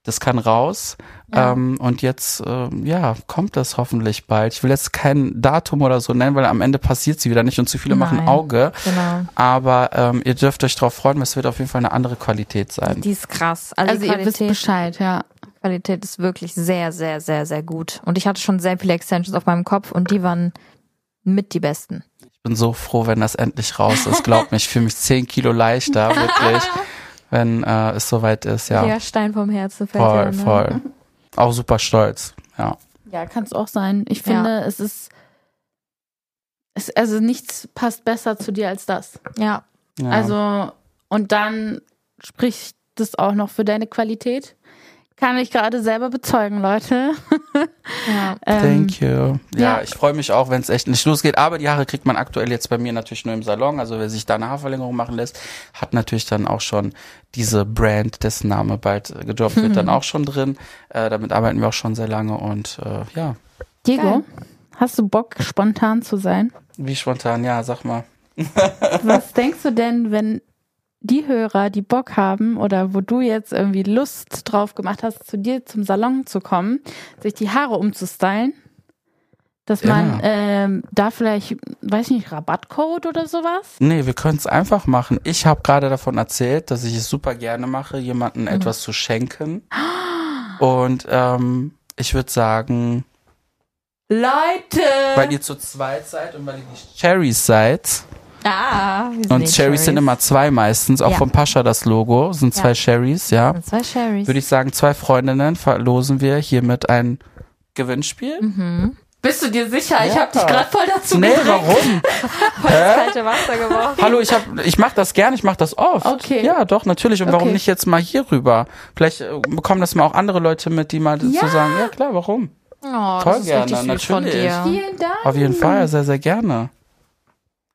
das kann raus. Ähm, und jetzt, ähm, ja, kommt das hoffentlich bald. Ich will jetzt kein Datum oder so nennen, weil am Ende passiert sie wieder nicht und zu viele machen Nein. Auge. Genau. Aber ähm, ihr dürft euch darauf freuen, es wird auf jeden Fall eine andere Qualität sein. Die ist krass. Also, Also ihr wisst Qualität, Bescheid, ja. Qualität ist wirklich sehr, sehr, sehr, sehr gut. Und ich hatte schon sehr viele Extensions auf meinem Kopf und die waren mit die besten. Ich bin so froh, wenn das endlich raus ist. Glaubt mir, ich fühle mich zehn Kilo leichter, wirklich, wenn äh, es soweit ist. Ja, Der Stein vom Herzen fällt voll, ja, ne? voll. Auch super stolz. Ja. Ja, kann es auch sein. Ich finde, es ist, es, also nichts passt besser zu dir als das. Ja, ja. Also, und dann spricht das auch noch für deine Qualität. Kann ich gerade selber bezeugen, Leute. Ja. Ähm, Thank you. Ja, ja. ich freue mich auch, wenn es echt nicht losgeht. Aber die Haare kriegt man aktuell jetzt bei mir natürlich nur im Salon. Also wer sich da eine Haarverlängerung machen lässt, hat natürlich dann auch schon diese Brand, dessen Name bald äh, gedroppt wird, dann auch schon drin. Äh, damit arbeiten wir auch schon sehr lange und äh, ja, Diego, Geil. hast du Bock, spontan zu sein? wie spontan, ja, sag mal. Was denkst du denn, wenn die Hörer, die Bock haben oder wo du jetzt irgendwie Lust drauf gemacht hast, zu dir zum Salon zu kommen, sich die Haare umzustylen, dass man ähm, da vielleicht, weiß ich nicht, Rabattcode oder sowas? Nee, wir können es einfach machen. Ich habe gerade davon erzählt, dass ich es super gerne mache, jemandem etwas zu schenken. Und ähm, ich würde sagen, Leute! weil ihr zu zweit seid und weil ihr die Cherries seid, Ah, wir sind und sind immer zwei meistens, auch Ja. vom Pascha das Logo, sind zwei Ja. Cherries, ja. Und zwei Cherries. Würde ich sagen, zwei Freundinnen verlosen wir hiermit ein Gewinnspiel. Mhm. Bist du dir sicher? Ich Ja. hab dich gerade voll dazu Nee, gedrängt. warum? Voll ins kalte Wasser geworfen. Hallo, ich hab, ich mach das gern, ich mach das oft. Okay. Ja, doch, natürlich. Und warum Okay. nicht jetzt mal hier rüber? Vielleicht äh, bekommen das mal auch andere Leute mit, die mal Ja. zu sagen, ja klar, warum? Oh, das ist gerne, von natürlich. dir. Vielen Dank. Auf jeden Fall, sehr, sehr gerne.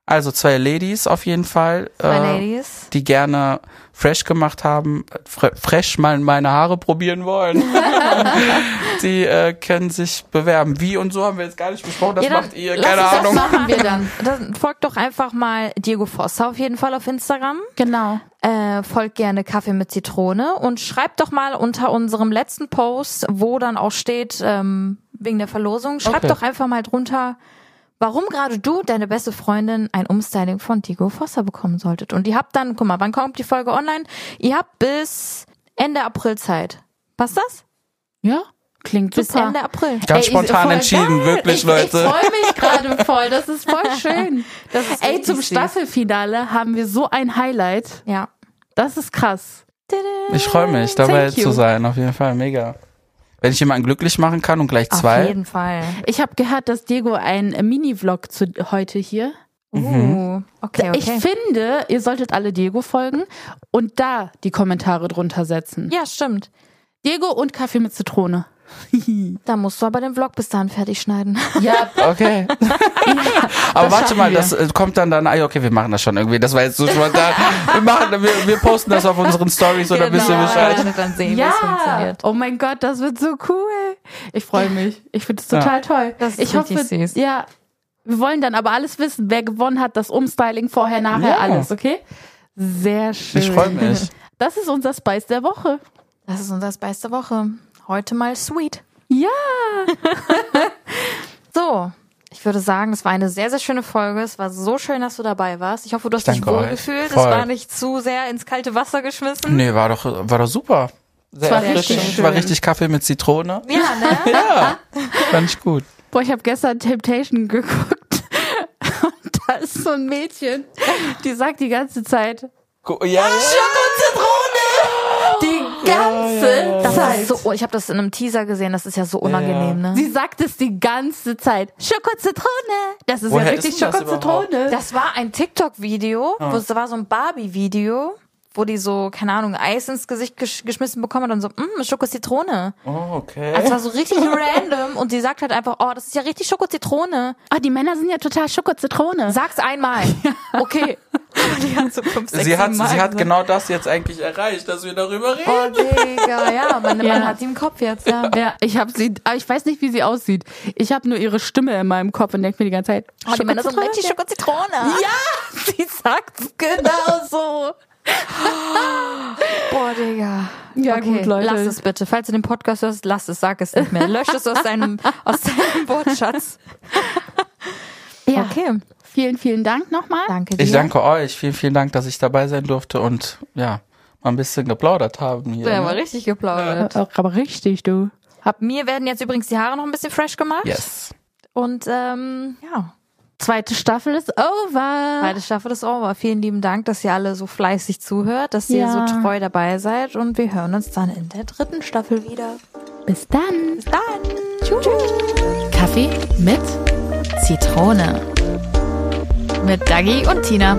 Also zwei Ladies auf jeden Fall, Zwei äh, Ladies. die gerne fresh gemacht haben, fre fresh mal meine Haare probieren wollen. die äh, können sich bewerben. Wie und so haben wir jetzt gar nicht besprochen, das Ja, macht ihr, keine das Ahnung. machen wir dann. Dann folgt doch einfach mal Diego Fossa auf jeden Fall auf Instagram. Genau. Äh, folgt gerne Kaffee mit Zitrone und schreibt doch mal unter unserem letzten Post, wo dann auch steht, ähm, wegen der Verlosung, schreibt Okay. doch einfach mal drunter, warum gerade du, deine beste Freundin, ein Umstyling von Diego Fossa bekommen solltet. Und ihr habt dann, guck mal, wann kommt die Folge online? Ihr habt bis Ende April Zeit. Passt das? Ja, klingt Bis super. Ende April. Ganz Ey, spontan entschieden, geil. wirklich, ich, Leute. Ich freue mich gerade voll. Das ist voll schön. Das ist Ey, zum süß. Staffelfinale haben wir so ein Highlight. Ja. Das ist krass. Ich freue mich, dabei zu sein, auf jeden Fall, mega. Wenn ich jemanden glücklich machen kann und gleich Auf zwei, jeden Fall. Ich habe gehört, dass Diego ein Mini-Vlog zu heute hier. Uh, okay, okay. Ich finde, ihr solltet alle Diego folgen und da die Kommentare drunter setzen. ja, stimmt. Diego und Kaffee mit Zitrone. Da musst du aber den Vlog bis dahin fertig schneiden. Ja, Okay. Aber Das warte mal, wir. das äh, kommt dann dann, ah, okay, wir machen das schon irgendwie. Das war jetzt so spontan. wir machen, wir, wir posten das auf unseren Stories oder wisst ihr Bescheid? Genau. Dann sehen, wie es ja. funktioniert. Oh mein Gott, das wird so cool. Ich freue mich. Ich finde es total toll. Das ist ich hoffe, süß. ja. Wir wollen dann aber alles wissen, wer gewonnen hat, das Umstyling vorher, nachher, Ja. alles, okay? Sehr schön. Ich freue mich. Das ist unser Spice der Woche. Das ist unser Spice der Woche. Heute mal sweet. Ja. So, ich würde sagen, es war eine sehr, sehr schöne Folge. Es war so schön, dass du dabei warst. Ich hoffe, du hast dich Danke euch. wohlgefühlt. Es war nicht zu sehr ins kalte Wasser geschmissen. Nee, war doch, war doch super. Sehr war erfrischend. richtig War richtig Kaffee mit Zitrone. Ja, ne? Ja, fand ich gut. Boah, ich habe gestern Temptation geguckt. Und da ist so ein Mädchen, die sagt die ganze Zeit, Ja, ja. die ganze Das Zeit. ist so, ich habe das in einem Teaser gesehen. Das ist ja so unangenehm, ne? Sie sagt es die ganze Zeit. Schoko-Zitrone. Das ist Woher ja wirklich denn das Schoko-Zitrone. Das war ein TikTok-Video, wo es war so ein Barbie-Video, wo die so, keine Ahnung, Eis ins Gesicht gesch geschmissen bekommen und dann so, mh, Schoko-Zitrone. Oh, okay. Also es war so richtig random und sie sagt halt einfach, oh, das ist ja richtig Schoko-Zitrone. Ah, die Männer sind ja total Schoko-Zitrone. Sag's einmal. Okay. Die hat so fünf, sechs, sie hat, Mal sie hat gesagt. genau das jetzt eigentlich erreicht, dass wir darüber reden. Oh, Digga, ja, meine Ja. Mann hat sie im Kopf jetzt, ja. Ja, ich habe sie, aber ich weiß nicht, wie sie aussieht. Ich habe nur ihre Stimme in meinem Kopf und denke mir die ganze Zeit, Oh, die Männer sind Schoko-Zitrone? richtig Schoko-Zitrone. Ja, sie sagt's genau so. Boah, Digga. Ja, okay, gut, Leute. Lass es bitte. Falls du den Podcast hörst, lass es, sag es nicht mehr. Lösch es aus deinem, aus deinem Wortschatz. Ja, Okay. vielen, vielen Dank nochmal. Danke dir. Ich danke euch. Vielen, vielen Dank, dass ich dabei sein durfte und ja, mal ein bisschen geplaudert haben hier. Ja, ne? war richtig geplaudert. Äh, Aber richtig, du. Mir werden jetzt übrigens die Haare noch ein bisschen fresh gemacht. Yes. Und ähm, ja, Zweite Staffel ist over. zweite Staffel ist over. Vielen lieben Dank, dass ihr alle so fleißig zuhört, dass ihr Ja. so treu dabei seid. Und wir hören uns dann in der dritten Staffel wieder. Bis dann. Bis dann. Tschüss. Kaffee mit Zitrone. Mit Dagi und Tina.